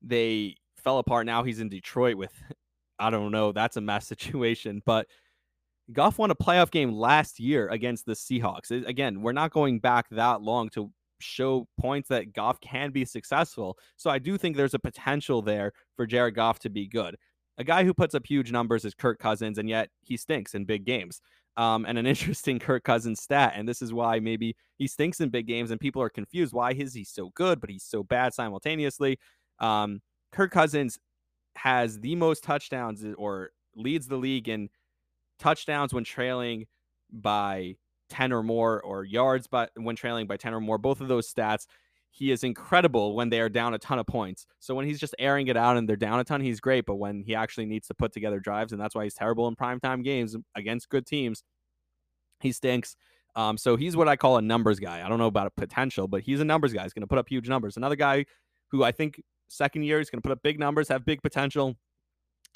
they fell apart. Now he's in Detroit with, (laughs) I don't know, that's a mess (laughs) situation. But Goff won a playoff game last year against the Seahawks. Again, we're not going back that long to show points that Goff can be successful. So I do think there's a potential there for Jared Goff to be good. A guy who puts up huge numbers is Kirk Cousins, and yet he stinks in big games. Um, and an (laughs) interesting Kirk Cousins stat, and this is why maybe he stinks in big games, and people are confused. Why is he so good, but he's so bad simultaneously? Um, Kirk Cousins has the most touchdowns or leads the league in touchdowns when trailing by 10 or more or yards but when trailing by 10 or more both of those stats he is incredible when they are down a ton of points. So when he's just airing it out and they're down a ton he's great but when he actually needs to put together drives and that's why he's terrible in primetime games against good teams he stinks. Um, so he's what i call a numbers guy. I don't know about a potential but he's a numbers guy. He's going to put up huge numbers. Another guy who i think second year he's going to put up big numbers have big potential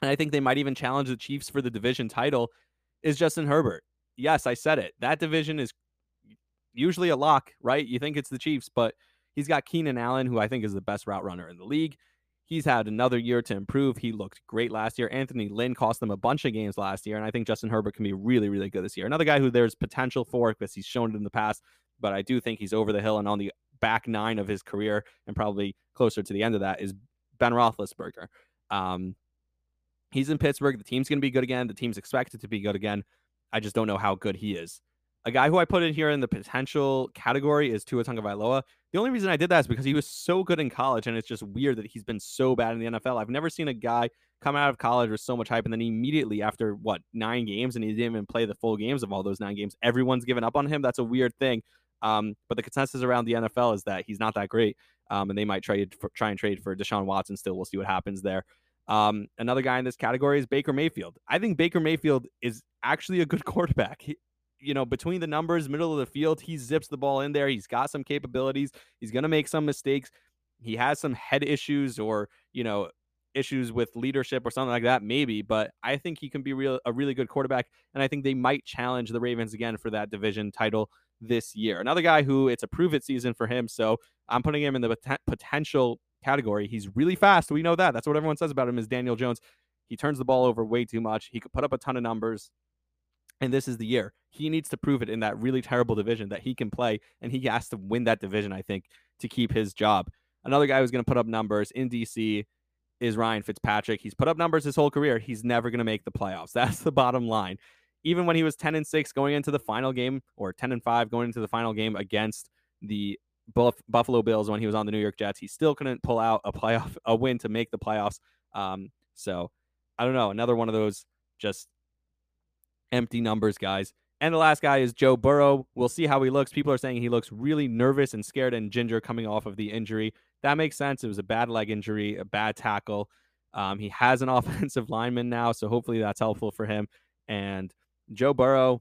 and i think they might even challenge the chiefs for the division title is Justin Herbert. Yes, I said it. That division is usually a lock, right? You think it's the Chiefs, but he's got Keenan Allen, who I think is the best route runner in the league. He's had another year to improve. He looked great last year. Anthony Lynn cost them a bunch of games last year, and I think Justin Herbert can be really, really good this year. Another guy who there's potential for because he's shown it in the past, but I do think he's over the hill and on the back nine of his career, and probably closer to the end of that is Ben Roethlisberger. Um, He's in Pittsburgh. The team's going to be good again. The team's expected to be good again. I just don't know how good he is. A guy who I put in here in the potential category is Tua Tagovailoa. The only reason I did that is because he was so good in college, and it's just weird that he's been so bad in the NFL. I've never seen a guy come out of college with so much hype, and then immediately after what nine games, and he didn't even play the full games of all those nine games, everyone's given up on him. That's a weird thing. Um, but the consensus around the NFL is that he's not that great, um, and they might for, try and trade for Deshaun Watson. Still, we'll see what happens there. Um, another guy in this category is Baker Mayfield. I think Baker Mayfield is actually a good (laughs) quarterback. He, you know, between the numbers, middle of the field, he zips the ball in there. He's got some capabilities. He's going to make some mistakes. He has some head issues or, you know, issues with leadership or something like that, maybe. But I think he can be real a really good quarterback, and I think they might challenge the Ravens again for that division title this year. Another guy who it's a prove it season for him, so I'm putting him in the pot- potential category. He's really fast. We know that. That's what everyone says about him is Daniel Jones. He turns the ball over way too much. He could put up a ton of numbers. And this is the year. He needs to prove it in that really terrible division that he can play. And he has to win that division, I think, to keep his job. Another guy who's going to put up numbers in DC is Ryan Fitzpatrick. He's put up numbers his whole career. He's never going to make the playoffs. (laughs) That's the bottom line. Even when he was 10 and 6 going into the final game or 10 and 5 going into the final game against the Buff- Buffalo Bills when he was on the New York Jets. He still couldn't pull out a playoff (laughs) a win to make the playoffs. Um, so I don't know. Another one of those just empty numbers guys. And the last guy is Joe Burrow. We'll see how he looks. People are saying he looks really nervous and scared and ginger coming off of the injury. That makes sense. It was a bad leg injury, a bad tackle. Um, he has an (laughs) offensive lineman now, so hopefully that's helpful for him. And Joe Burrow,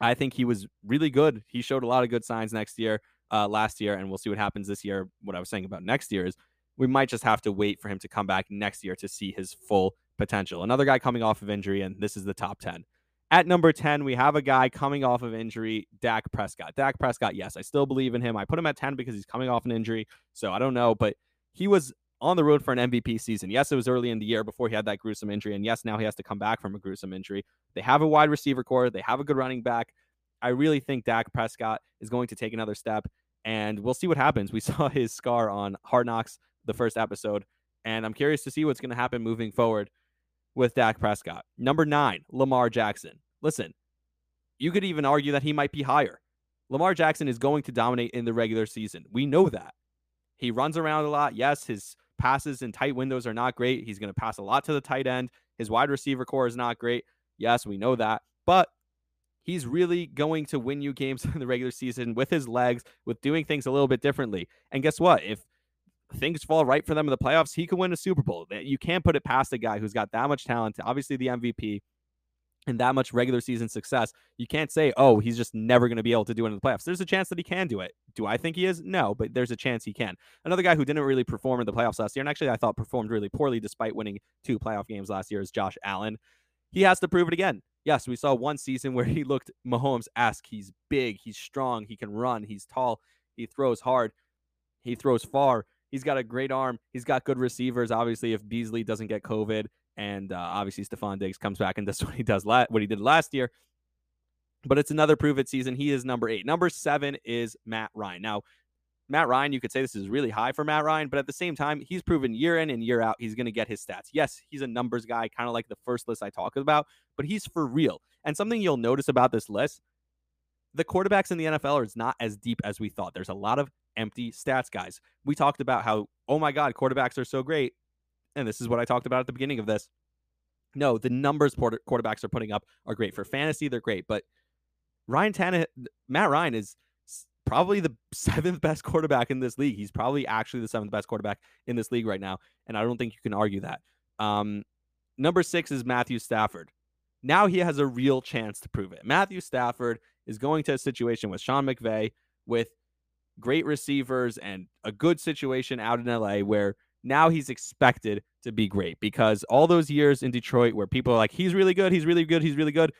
I think he was really good. He showed a lot of good signs next year uh, last year, and we'll see what happens this year. What I was saying about next year is we might just have to wait for him to come back next year to see his full potential. Another guy coming off of injury, and this is the top 10. At number 10, we have a guy coming off of injury, Dak Prescott. Dak Prescott, yes, I still believe in him. I put him at 10 because he's coming off an injury. So I don't know, but he was on the road for an MVP season. Yes, it was early in the year before he had that gruesome injury. And yes, now he has to come back from a gruesome injury. They have a wide receiver corps, they have a good running back. I really think Dak Prescott is going to take another step, and we'll see what happens. We (laughs) saw his scar on Hard Knocks, the first episode, and I'm curious to see what's going to happen moving forward with Dak Prescott. Number nine, Lamar Jackson. Listen, you could even argue that he might be higher. Lamar Jackson is going to dominate in the regular season. We know that. He runs around a lot. Yes, his passes in tight windows are not great. He's going to pass a lot to the tight end. His wide receiver corps is not great. Yes, we know that. But he's really going to win you games (laughs) in the regular season with his legs, with doing things a little bit differently. And guess what? If things fall right for them in the playoffs, he could win a Super Bowl. You can't put it past a guy who's got that much talent, obviously the MVP, and that much regular season success. You can't say, oh, he's just never going to be able to do it in the playoffs. There's a chance that he can do it. Do I think he is? No, but there's a chance he can. Another guy who didn't really perform in the playoffs last year, and actually I thought performed really poorly despite winning two playoff games last year, is Josh Allen. He has to prove it again. Yes, we saw one season where he looked Mahomes ask. He's big, he's strong, he can run, he's tall, he throws hard, he throws far. He's got a great arm. He's got good receivers. Obviously, if Beasley doesn't get COVID, and uh, obviously Stefon Diggs comes back and (laughs) does what he does la- what he did last year. But it's another prove it season. He is number eight. Number seven is Matt Ryan. Now, Matt Ryan, you could say this is really high for Matt Ryan, but at the same time, he's proven year in and year out he's going to get his stats. Yes, he's a numbers guy, kind of like the first list I talked about, but he's for real. And something you'll notice about this list the quarterbacks in the NFL are not as deep as we thought. There's a lot of empty stats, guys. We talked about how, oh my God, quarterbacks are so great. And this is what I talked about at the beginning of this. No, the numbers quarterbacks are putting up are great. For fantasy, they're great. But Ryan Tannehill, Matt Ryan is probably the seventh best quarterback in this league. He's probably actually the seventh best quarterback in this league right now. And I don't think you can argue that. Um, number six is Matthew Stafford. Now he has a real chance to prove it. Matthew Stafford is going to a situation with Sean McVay with great receivers and a good situation out in LA where now he's expected to be great because all those years in Detroit where people are like, he's really good, he's really good, he's really good.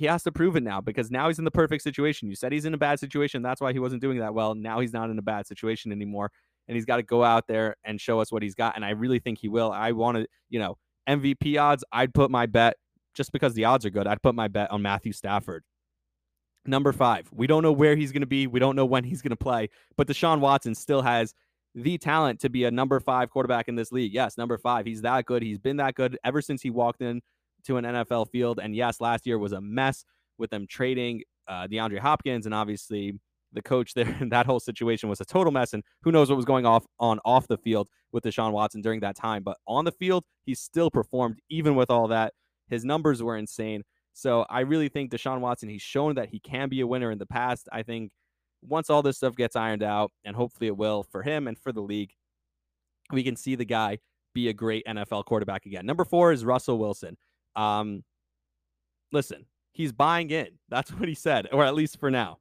He has to prove it now because now he's in the perfect situation. You said he's in a bad situation. That's why he wasn't doing that well. Now he's not in a bad situation anymore. And he's got to go out there and show us what he's got. And I really think he will. I want to, you know, MVP odds, I'd put my bet just because the odds are good. I'd put my bet on Matthew Stafford. Number five, we don't know where he's going to be. We don't know when he's going to play, but Deshaun Watson still has the talent to be a number five quarterback in this league. Yes, number five. He's that good. He's been that good ever since he walked in to an NFL field. And yes, last year was a mess with them trading uh, DeAndre Hopkins, and obviously the coach there. And (laughs) that whole situation was a total mess. And who knows what was going off on off the field with Deshaun Watson during that time. But on the field, he still performed even with all that. His numbers were insane. So I really think Deshaun Watson, he's shown that he can be a winner in the past. I think once all this stuff gets ironed out, and hopefully it will for him and for the league, we can see the guy be a great NFL quarterback again. Number four is Russell Wilson. Um, listen, he's buying in. That's what he said, or at least for now.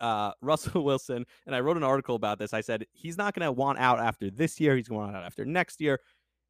Uh, (laughs) Russell Wilson, and I wrote an article about this. I said he's not going to want out after this year. He's going out after next year.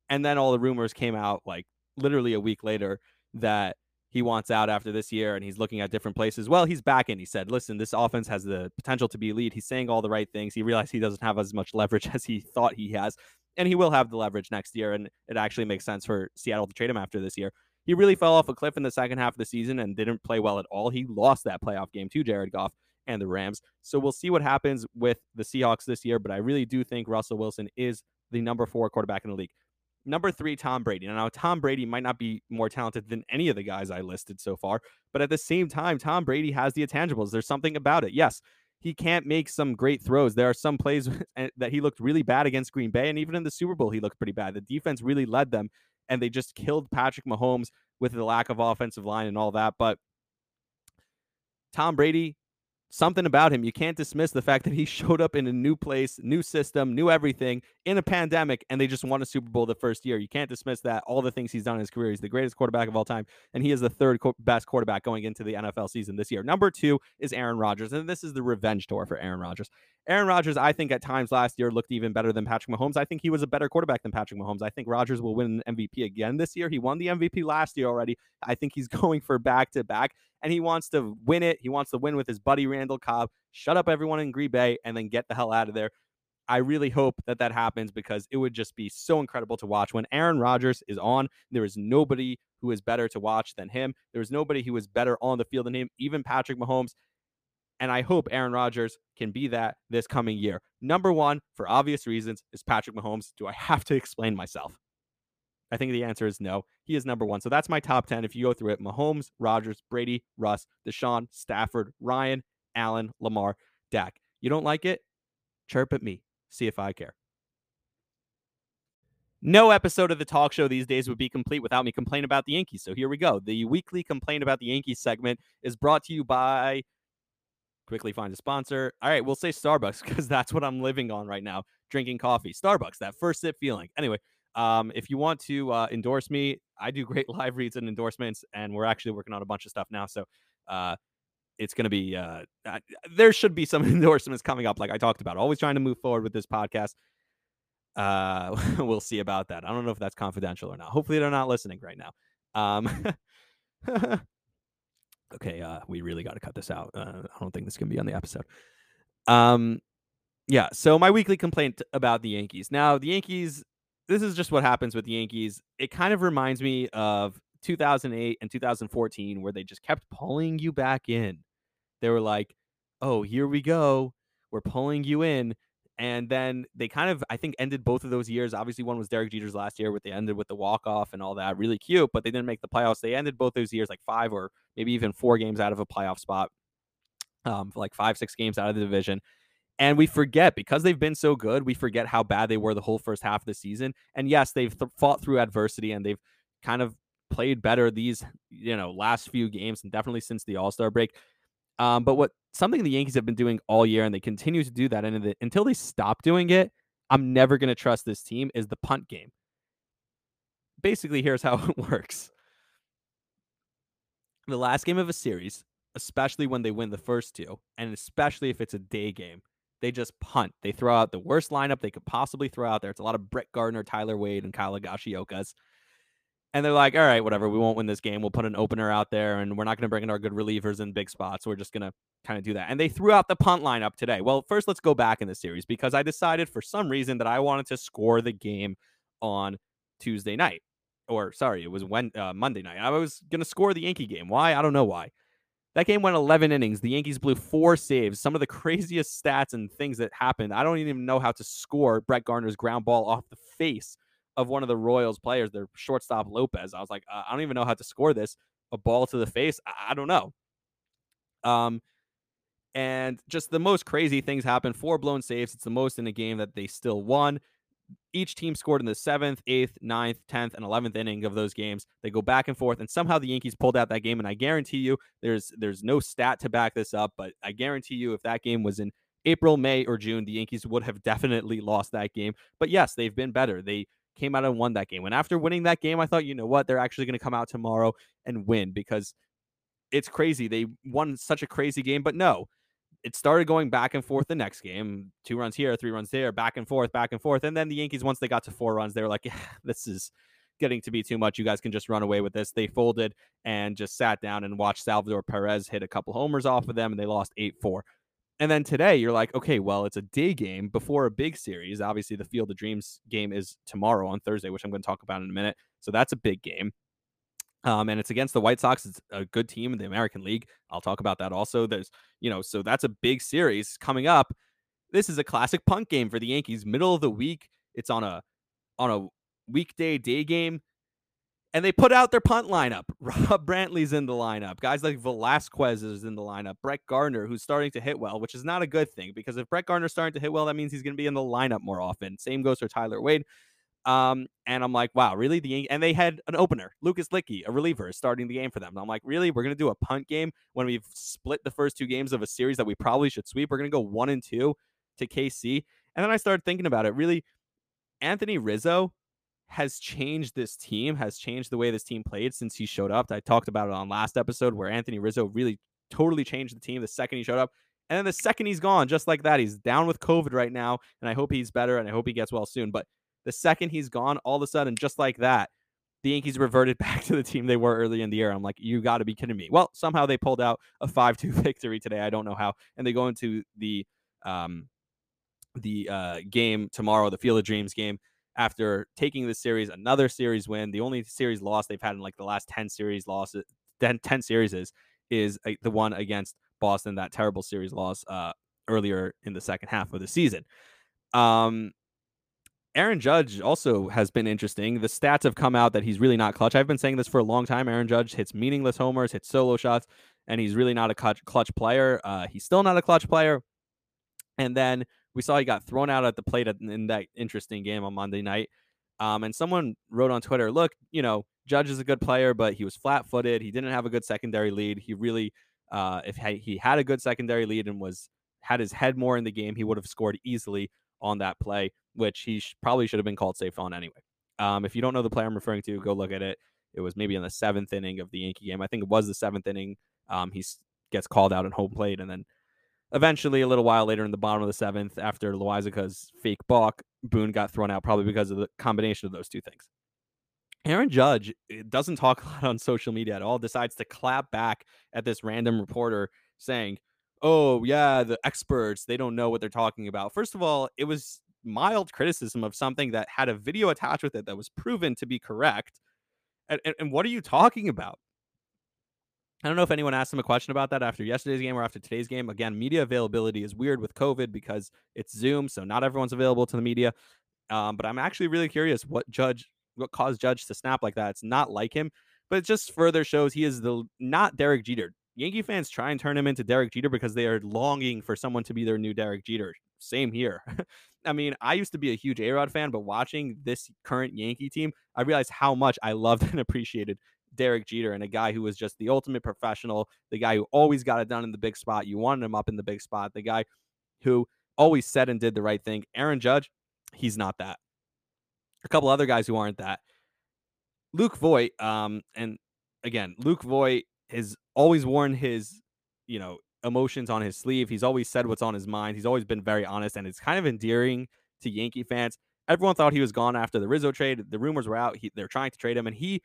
And then all the rumors came out like literally a week later that he wants out after this year and he's looking at different places. Well, he's back in. He said, listen, this offense has the potential to be elite. He's saying all the right things. He realized he doesn't have as much leverage (laughs) as he thought he has. And he will have the leverage next year. And it actually makes sense for Seattle to trade him after this year. He really fell off a cliff in the second half of the season and didn't play well at all. He lost that playoff game to Jared Goff and the Rams. So we'll see what happens with the Seahawks this year. But I really do think Russell Wilson is the number four quarterback in the league. Number three, Tom Brady. Now, Tom Brady might not be more talented than any of the guys I listed so far, but at the same time, Tom Brady has the intangibles. There's something about it. Yes, he can't make some great throws. There are some plays (laughs) that he looked really bad against Green Bay, and even in the Super Bowl, he looked pretty bad. The defense really led them, and they just killed Patrick Mahomes with the lack of offensive line and all that. But Tom Brady something about him. You can't dismiss the fact that he (laughs) showed up in a new place, new system, new everything in a pandemic, and they just won a Super Bowl the first year. You can't dismiss that. All the things he's done in his career. He's the greatest quarterback of all time, and he is the third co- best quarterback going into the NFL season this year. Number two is Aaron Rodgers, and this is the revenge tour for Aaron Rodgers. Aaron Rodgers, I think at times last year looked even better than Patrick Mahomes. I think he was a better quarterback than Patrick Mahomes. I think Rodgers will win an MVP again this year. He won the MVP last year already. I think he's (laughs) going for back to back, and he wants to win it. He wants to win with his buddy Randall Cobb. Shut up, everyone in Green Bay, and then get the hell out of there. I really hope that that happens because it would just be so incredible to watch. When Aaron Rodgers is on, there is nobody who is better to watch than him. There is nobody who is better on the field than him, even Patrick Mahomes. And I hope Aaron Rodgers can be that this coming year. Number one, for obvious reasons, is Patrick Mahomes. Do I have to explain myself? I think the answer is no. He is number one. So that's my top 10. If you go through it Mahomes, Rodgers, Brady, Russ, Deshaun, Stafford, Ryan, Allen, Lamar, Dak. You don't like it? Chirp at me see if I care. No episode of the talk show these days would be complete without me complaining about the Yankees. So here we go. The weekly complain about the Yankees segment is brought to you by quickly find a sponsor. All right, we'll say Starbucks (laughs) because that's what I'm living on right now, drinking coffee. Starbucks, that first sip feeling. Anyway, um, if you want to uh, endorse me, I do great (laughs) live reads and endorsements, and we're actually working on a bunch of stuff now. So uh, it's going to be uh, there should be some (laughs) endorsements coming up like i talked about always trying to move forward with this podcast uh we'll see about that i don't know if that's confidential or not hopefully they're not listening right now um okay uh we really got to cut this out uh, i don't think this can be on the episode um yeah so my weekly complaint about the yankees now the yankees this is just what happens with the yankees it kind of reminds me of 2008 and 2014 where they just kept pulling you back in. They were like, "Oh, here we go. We're pulling you in." And then they kind of, I think, ended both of those years. Obviously, one was Derek Jeter's last year, where they ended with the walk off and all that, really cute. But they didn't make the playoffs. They ended both those years like five or maybe even four games out of a playoff spot, um, like five, six games out of the division. And we forget because they've been so good, we forget how bad they were the whole first half of the season. And yes, they've th- fought through adversity and they've kind of played better these you know last few games and definitely since the All Star break. Um, but what something the Yankees have been doing all year, and they continue to do that, and the, until they stop doing it, I'm never going to trust this team. Is the punt game? Basically, here's how (laughs) it works. The last game of a series, especially when they win the first two, and especially if it's a day game, they just punt. They throw out the worst lineup they could possibly throw out there. It's a lot of Brett Gardner, Tyler Wade, and Kyle Higashiokas and they're like, all right, whatever, we won't win this game. We'll put an opener out there, and we're not going to bring in our good relievers in big spots. We're just going to kind of do that. And they threw out the punt lineup today. Well, first, let's go back in the series because I decided for some reason that I wanted to score the game on Tuesday night, or sorry, it was when uh, Monday night. I was going to score the Yankee game. Why? I don't know why. That game went 11 innings. The Yankees blew four saves. Some of the (laughs) craziest stats and things that happened. I don't even know how to score Brett Gardner's ground ball off the face of one of the Royals players, their shortstop Lopez. I was like, I don't even know how to score this. A ball to the face. I, I don't know. Um, and just the most crazy things happen. Four blown saves. It's the most in a game that they still won. Each team scored in the seventh, eighth, ninth, tenth, and eleventh inning of those games. They go back and forth, and somehow the Yankees pulled out that game. And I guarantee you, there's there's no stat to back this up, but I guarantee you, if that game was in April, May, or June, the Yankees would have definitely lost that game. But yes, they've been better. They came out and won that game. And after winning that game, I thought, you know what, they're actually going to come out tomorrow and win because it's crazy. They won such a crazy game, but no, it started going back and forth the next game two runs here, three runs there, back and forth, back and forth. And then the Yankees, once they got to four runs, they were like, yeah, (laughs) this is getting to be too much. You guys can just run away with this. They folded and just sat down and watched Salvador Perez hit a couple homers off of them, and they lost 8 4. And then today you're like, okay, well, it's a day game before a big series. Obviously, the Field of Dreams game is tomorrow on Thursday, which I'm going to talk about in a minute. So that's a big game. Um, and it's against the White Sox. It's a good team in the American League. I'll talk about that also. There's, you know, so that's a big series coming up. This is a classic punk game for the Yankees. Middle of the week. It's on a on a weekday day game. And they put out their punt lineup. (laughs) Rob Brantly's in the lineup. Guys like Velazquez is in the lineup. Brett Gardner, who's starting to hit well, which is not a good thing because if Brett Gardner's starting to hit well, that means he's going to be in the lineup more often. Same goes for Tyler Wade. Um, and I'm like, wow, really? The and they had an opener, Lucas Luetge, a reliever, is starting the game for them. And I'm like, really? We're gonna do a punt game when we've split the first two games of a series that we probably should sweep. We're gonna go one and two to KC. And then I started thinking about it. Really, Anthony Rizzo has changed this team, has changed the way this team played since he showed up. I talked about it on last episode where Anthony Rizzo really totally changed the team the second he showed up. And then the second he's gone, just like that, he's down with COVID right now. And I hope he's better and I hope he gets well soon. But the second he's gone, all of a sudden, just like that, the Yankees (laughs) reverted back to the team they were early in the year. I'm like, you got to be kidding me. Well, somehow they pulled out a 5 2 (laughs) victory today. I don't know how. And they go into the um, the uh, game tomorrow, the Field of Dreams game, after taking the series, another series win. The only series loss they've had in like the last 10 series losses, 10, 10 series is, is the one against Boston, that terrible series loss uh, earlier in the second half of the season. Um, Aaron Judge also has been interesting. The stats have come out that he's really not clutch. I've been saying this for a long time. Aaron Judge hits meaningless homers, hits solo shots, and he's really not a clutch, clutch player. Uh, he's still not a clutch player. And then we saw he got thrown out at the plate in that interesting game on Monday night. Um, and someone wrote on Twitter, look, you know, Judge is a good player, but he was flat footed. He didn't have a good secondary lead. He really, uh, if he had a good secondary lead and was had his head more in the game, he would have scored easily on that play, which he sh- probably should have been called safe on anyway. Um, if you don't know the play I'm referring to, go look at it. It was maybe in the seventh inning of the Yankee game. I think it was the seventh inning. Um, he gets called out on home plate, and then Eventually, a little while later in the bottom of the seventh, after Loaisiga's fake balk, Boone got thrown out probably because of the combination of those two things. Aaron Judge eh, doesn't talk (laughs) a lot on social media at all, decides to clap back at this random reporter saying, Oh, yeah, the experts, they don't know what they're talking about. First of all, it was mild criticism of something that had a video attached with it that was proven to be correct. And, and, and what are you talking about? I don't know if anyone asked him a question about that after yesterday's game or after today's game. Again, media availability is weird with COVID because it's Zoom, so not everyone's available to the media. Um, but I'm actually really curious what Judge, what caused Judge to snap like that. It's not like him, but it just further shows he is the not Derek Jeter. Yankee fans try and turn him into Derek Jeter because they are longing for someone to be their new Derek Jeter. Same here. (laughs) I mean, I used to be a huge A Rod fan, but watching this current Yankee team, I realized how much I loved (laughs) and appreciated Derek Jeter and a guy who was just the ultimate professional, the guy who always got it done in the big spot. You wanted him up in the big spot, the guy who always said and did the right thing. Aaron Judge, he's not that. A couple other guys who aren't that. Luke Voit, um, and again, Luke Voit has always worn his, you know, emotions on his sleeve. He's always said what's on his mind. He's always been very honest, and it's kind of endearing to Yankee fans. Everyone thought he was gone after the Rizzo trade. The rumors were out. He, they're trying to trade him, and he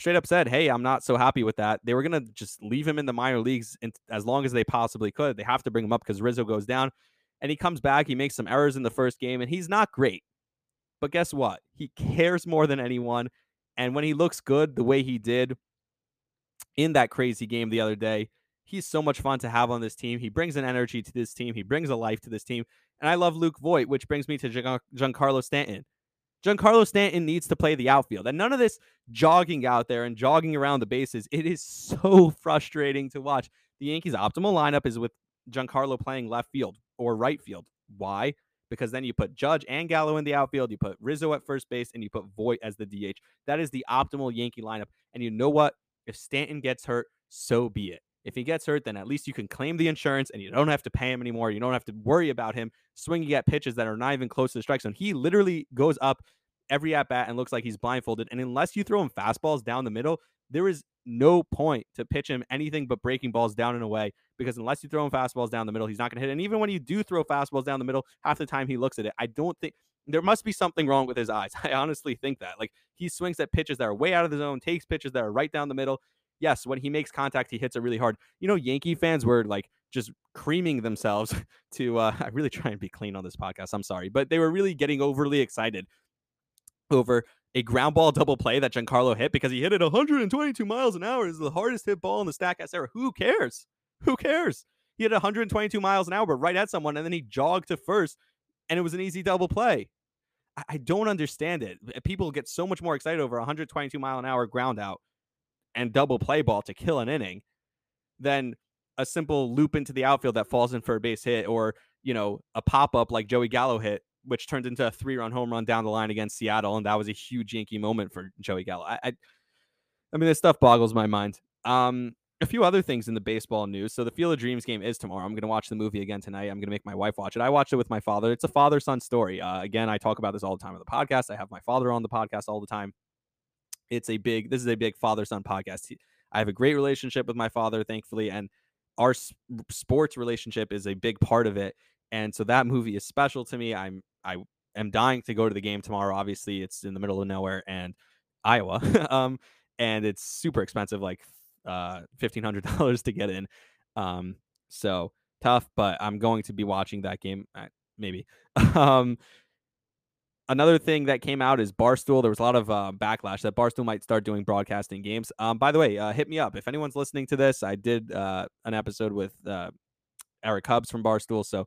straight up said, "Hey, I'm not so happy with that." They were gonna just leave him in the minor leagues in, as long as they possibly could. They have to bring him up because Rizzo goes down, and he comes back. He makes some errors in the first game, and he's not great. But guess what? He cares more than anyone, and when he looks good the way he did in that crazy game the other day, he's so much fun to have on this team. He brings an energy to this team. He brings a life to this team, and I love Luke Voit, which brings me to Giancarlo Stanton. Giancarlo Stanton needs to play the outfield. And none of this jogging out there and jogging around the bases. It is so (laughs) frustrating to watch. The Yankees' optimal lineup is with Giancarlo playing left field or right field. Why? Because then you put Judge and Gallo in the outfield, you put Rizzo at first base, and you put Voit as the DH. That is the optimal Yankee lineup. And you know what? If Stanton gets hurt, so be it. If he gets hurt, then at least you can claim the insurance and you don't have to pay him anymore. You don't have to worry about him swinging at pitches that are not even close to the strike zone. He literally goes up every at bat and looks like he's blindfolded. And unless you throw him fastballs down the middle, there is no point to pitch him anything but breaking balls down and away because unless you throw him fastballs down the middle, he's not going to hit. And even when you do throw fastballs down the middle, half the time he looks at it. I don't think there must be something wrong with his eyes. (laughs) I honestly think that. Like he swings at pitches that are way out of the zone, takes pitches that are right down the middle yes, when he makes contact, he hits it really hard. You know, Yankee fans were like just creaming themselves (laughs) to. Uh, I really try and be clean on this podcast. I'm sorry, but they were really getting overly excited over a ground ball double play that Giancarlo hit because he hit it 122 miles an hour. Is the hardest hit ball in the Statcast era. Who cares? Who cares? He hit 122 miles an hour, right at someone, and then he jogged to first, and it was an easy double play. I, I don't understand it. People get so much more excited over 122 mile an hour ground out and double play ball to kill an inning than a simple loop into the outfield that falls in for a base hit or, you know, a pop up like Joey Gallo hit, which turned into a three run home run down the line against Seattle. And that was a huge Yankee moment for Joey Gallo. I, I, I mean, this stuff boggles my mind. Um, a few other things in the baseball news. So the Field of Dreams game is tomorrow. I'm going to watch the movie again tonight. I'm going to make my wife watch it. I watched it with my father. It's a father son story. Uh, again, I talk about this all the time on the podcast. I have my father on the podcast all the time it's a big this is a big father son podcast. I have a great relationship with my father, thankfully, and our sports relationship is a big part of it. And so that movie is special to me. I'm I am dying to go to the game tomorrow. Obviously, it's in the middle of nowhere and Iowa. (laughs) um, and it's super expensive, like uh fifteen hundred dollars to get in. Um, so tough, but I'm going to be watching that game. Uh, maybe. (laughs) um, another thing that came out is Barstool. There was a lot of uh, backlash that Barstool might start doing broadcasting games. Um, by the way, uh, hit me up if anyone's listening to this. I did uh, an episode with uh, Eric Hubbs from Barstool, so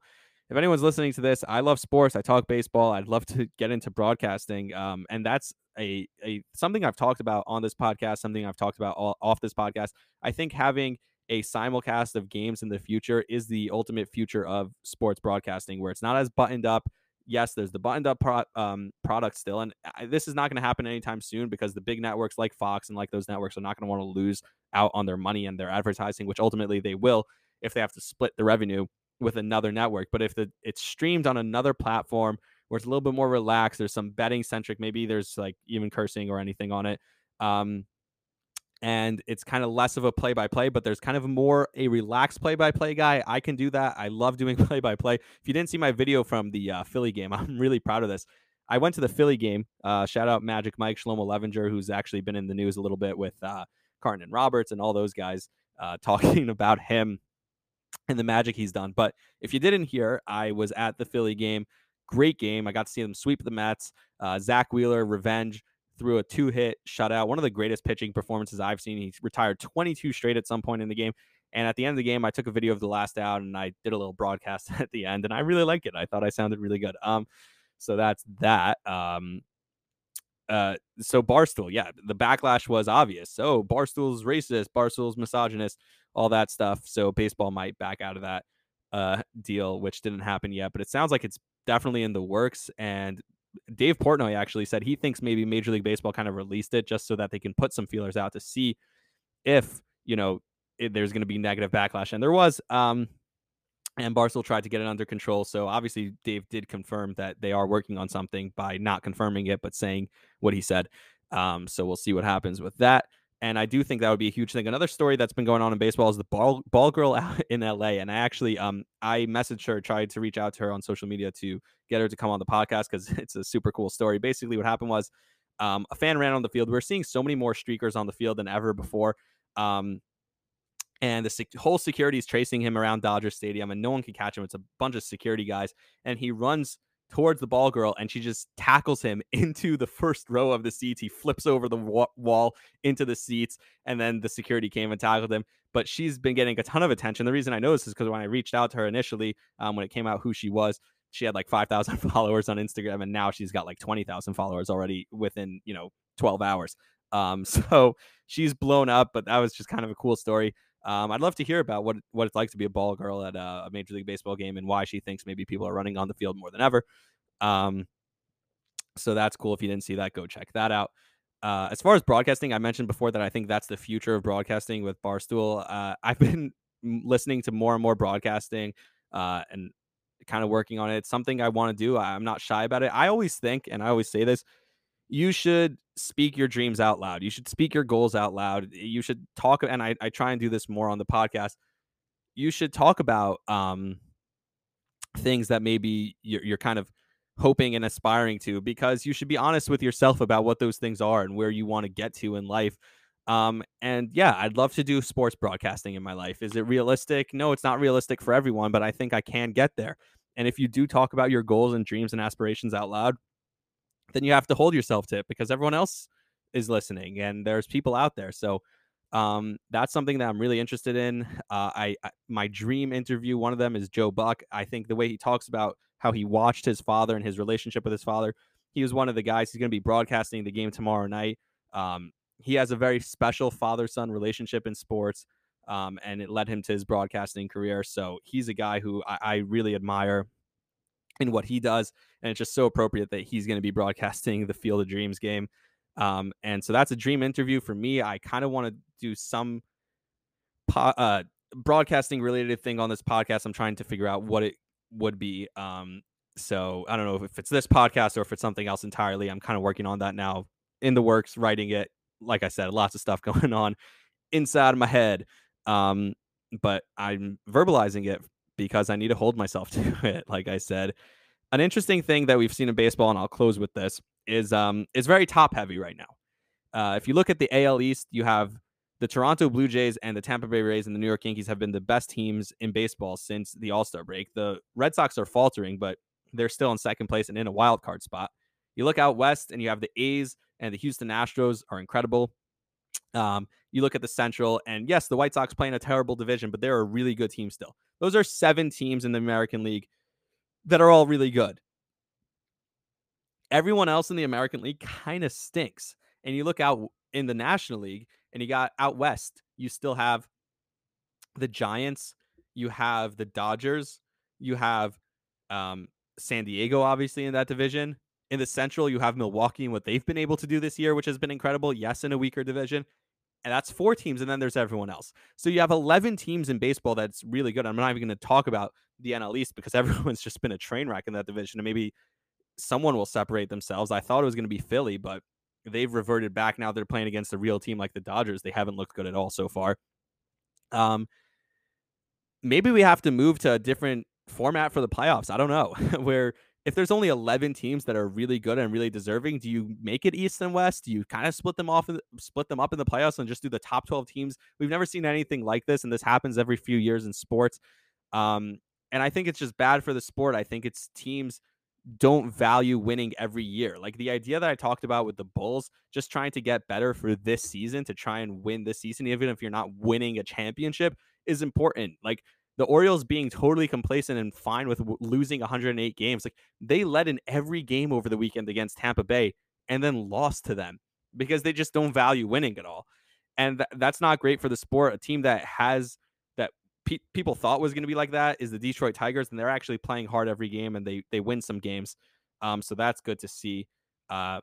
if anyone's listening to this, I love sports. I talk baseball. I'd love to get into broadcasting, um, and that's a a something I've talked about on this podcast. Something I've talked about all, off this podcast. I think having a simulcast of games in the future is the ultimate future of sports broadcasting, where it's not as buttoned up. Yes, there's the buttoned up pro- um, product still, and I, this is not going to happen anytime soon because the big networks like Fox and like those networks are not going to want to lose out on their money and their advertising, which ultimately they will if they have to split the revenue with another network. But if the, it's streamed on another platform where it's a little bit more relaxed, there's some betting centric, maybe there's like even cursing or anything on it. Um, and it's kind of less of a play by play, but there's kind of more a relaxed play by play guy. I can do that. I love doing play by play. If you didn't see my video from the uh, Philly game, (laughs) I'm really proud of this. I went to the Philly game. Uh, shout out Magic Mike Shlomo Levinger, who's actually been in the news a little bit with uh, Carton and Roberts and all those guys uh, (laughs) talking about him and the magic he's done. But if you didn't hear, I was at the Philly game. Great game. I got to see them sweep the Mets. Uh, Zack Wheeler, revenge threw a two hit shutout, one of the greatest pitching performances I've seen. He retired 22 straight at some point in the game. And at the end of the game, I took a video of the last out and I did a little broadcast (laughs) at the end, and I really liked it. I thought I sounded really good. Um, so that's that. Um, uh, so Barstool, yeah, the backlash was obvious. So Barstool's racist, Barstool's misogynist, all that stuff. So baseball might back out of that uh deal, which didn't happen yet, but it sounds like it's definitely in the works. And Dave Portnoy actually said he thinks maybe Major League Baseball kind of released it just so that they can put some feelers out to see if you know if there's going to be negative backlash, and there was. Um, and Barstool tried to get it under control. So obviously, Dave did confirm that they are working on something by not confirming it, but saying what he said. Um, so we'll see what happens with that. And I do think that would be a huge thing. Another story that's been going on in baseball is the ball ball girl (laughs) in LA. And I actually um I messaged her, tried to reach out to her on social media to get her to come on the podcast because (laughs) it's a super cool story. Basically, what happened was um, a fan ran on the field. We are seeing so many more streakers on the field than ever before. Um, and the sec- whole security is tracing him around Dodger Stadium, and no one can catch him. It's a bunch of security guys, and he runs towards the ball girl and she just tackles him (laughs) into the first row of the seats. He flips over the wa- wall into the seats and then the security came and tackled him. But she's been getting a ton of attention. The reason I know this is because when I reached out to her initially, um, when it came out who she was, she had like 5,000 (laughs) followers on Instagram and now she's got like 20,000 followers already within, you know, 12 hours. Um, (laughs) so she's blown up, but that was just kind of a cool story. Um, I'd love to hear about what what it's like to be a ball girl at a, a, Major League Baseball game and why she thinks maybe people are running on the field more than ever. Um, so that's cool. If you didn't see that, go check that out. Uh, as far as broadcasting, I mentioned before that I think that's the future of broadcasting with Barstool. Uh, I've (laughs) been listening to more and more broadcasting uh, and kind of working on it. It's something I want to do. I'm not shy about it. I always think, and I always say this, you should speak your dreams out loud. You should speak your goals out loud. You should talk, and I, I try and do this more on the podcast. You should talk about um, things that maybe you're, you're kind of hoping and aspiring to, because you should be honest with yourself about what those things are and where you want to get to in life. Um, and yeah, I'd love to do sports broadcasting in my life. Is it realistic? No, it's not realistic for everyone, but I think I can get there. And if you do talk about your goals and dreams and aspirations out loud, then you have to hold yourself to it because everyone else is listening and there's people out there. So um, that's something that I'm really interested in. Uh, I, I, my dream interview, one of them is Joe Buck. I think the way he talks about how he watched his father and his relationship with his father, he was one of the guys. He's going to be broadcasting the game tomorrow night. Um, he has a very special father son relationship in sports, um, and it led him to his broadcasting career. So he's a guy who I, I really admire in what he does. And it's just so appropriate that he's going to be broadcasting the Field of Dreams game. Um, and so that's a dream interview for me. I kind of want to do some po- uh, broadcasting related thing on this podcast. I'm trying to figure out what it would be. Um, so I don't know if it's this podcast or if it's something else entirely. I'm kind of working on that now in the works, writing it. Like I said, lots of stuff (laughs) going on inside of my head. Um, but I'm verbalizing it because I need to hold myself (laughs) to it. Like I said, an interesting thing that we've seen in baseball, and I'll close with this, is um is very top heavy right now. Uh, if you look at the AL East, you have the Toronto Blue Jays and the Tampa Bay Rays and the New York Yankees have been the best teams in baseball since the All Star break. The Red Sox are faltering, but they're still in second place and in a wild card spot. You look out west, and you have the A's and the Houston Astros are incredible. Um, you look at the Central, and yes, the White Sox play in a terrible division, but they're a really good team still. Those are seven teams in the American League that are all really good. Everyone else in the American League kind of stinks. And you look out in the National League, and you got out west, you still have the Giants, you have the Dodgers, you have um, San Diego, obviously, in that division. In the Central, you have Milwaukee and what they've been able to do this year, which has been incredible. Yes, in a weaker division. And that's four teams, and then there's everyone else. So you have 11 teams in baseball that's really good. I'm not even going to talk about the NL East because (laughs) everyone's just been a train wreck in that division, and maybe someone will separate themselves. I thought it was going to be Philly, but they've reverted back now. They're playing against a real team like the Dodgers. They haven't looked good at all so far. Um, maybe we have to move to a different format for the playoffs. I don't know (laughs) where if there's only 11 teams that are really good and really deserving, do you make it East and West? Do you kind of split them off, and split them up in the playoffs, and just do the top 12 teams? We've never seen anything like this, and this happens every few years in sports. Um, and I think it's just bad for the sport. I think it's teams don't value winning every year. Like the idea that I talked about with the Bulls, just trying to get better for this season to try and win this season, even if you're not winning a championship, is important. Like the Orioles being totally complacent and fine with w- losing 108 games. Like they led in every game over the weekend against Tampa Bay and then lost to them because they just don't value winning at all. And th- that's not great for the sport. A team that has that pe- people thought was going to be like that is the Detroit Tigers, and they're actually playing hard every game and they they win some games. Um, so that's good to see. Uh,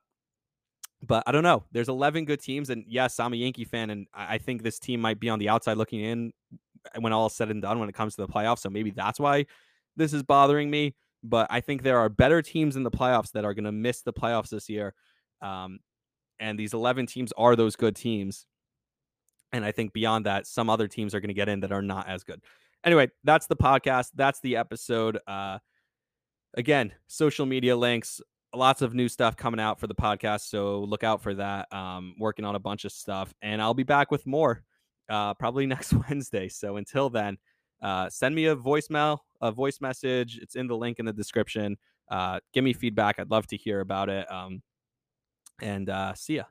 but I don't know. There's 11 good teams, and yes, I'm a Yankee fan, and I think this team might be on the outside looking in when all said and done when it comes to the playoffs. So maybe that's why this is bothering me. But I think there are better teams in the playoffs that are going to miss the playoffs this year. Um, and these 11 teams are those good teams. And I think beyond that, some other teams are going to get in that are not as good. Anyway, that's the podcast. That's the episode. Uh, again, social media links, lots of new stuff coming out for the podcast. So look out for that. Um, working on a bunch of stuff. And I'll be back with more uh, probably (laughs) next Wednesday. So until then, uh, send me a voicemail, a voice message. It's in the link in the description. Uh, give me feedback. I'd love to hear about it. Um, and uh, see ya.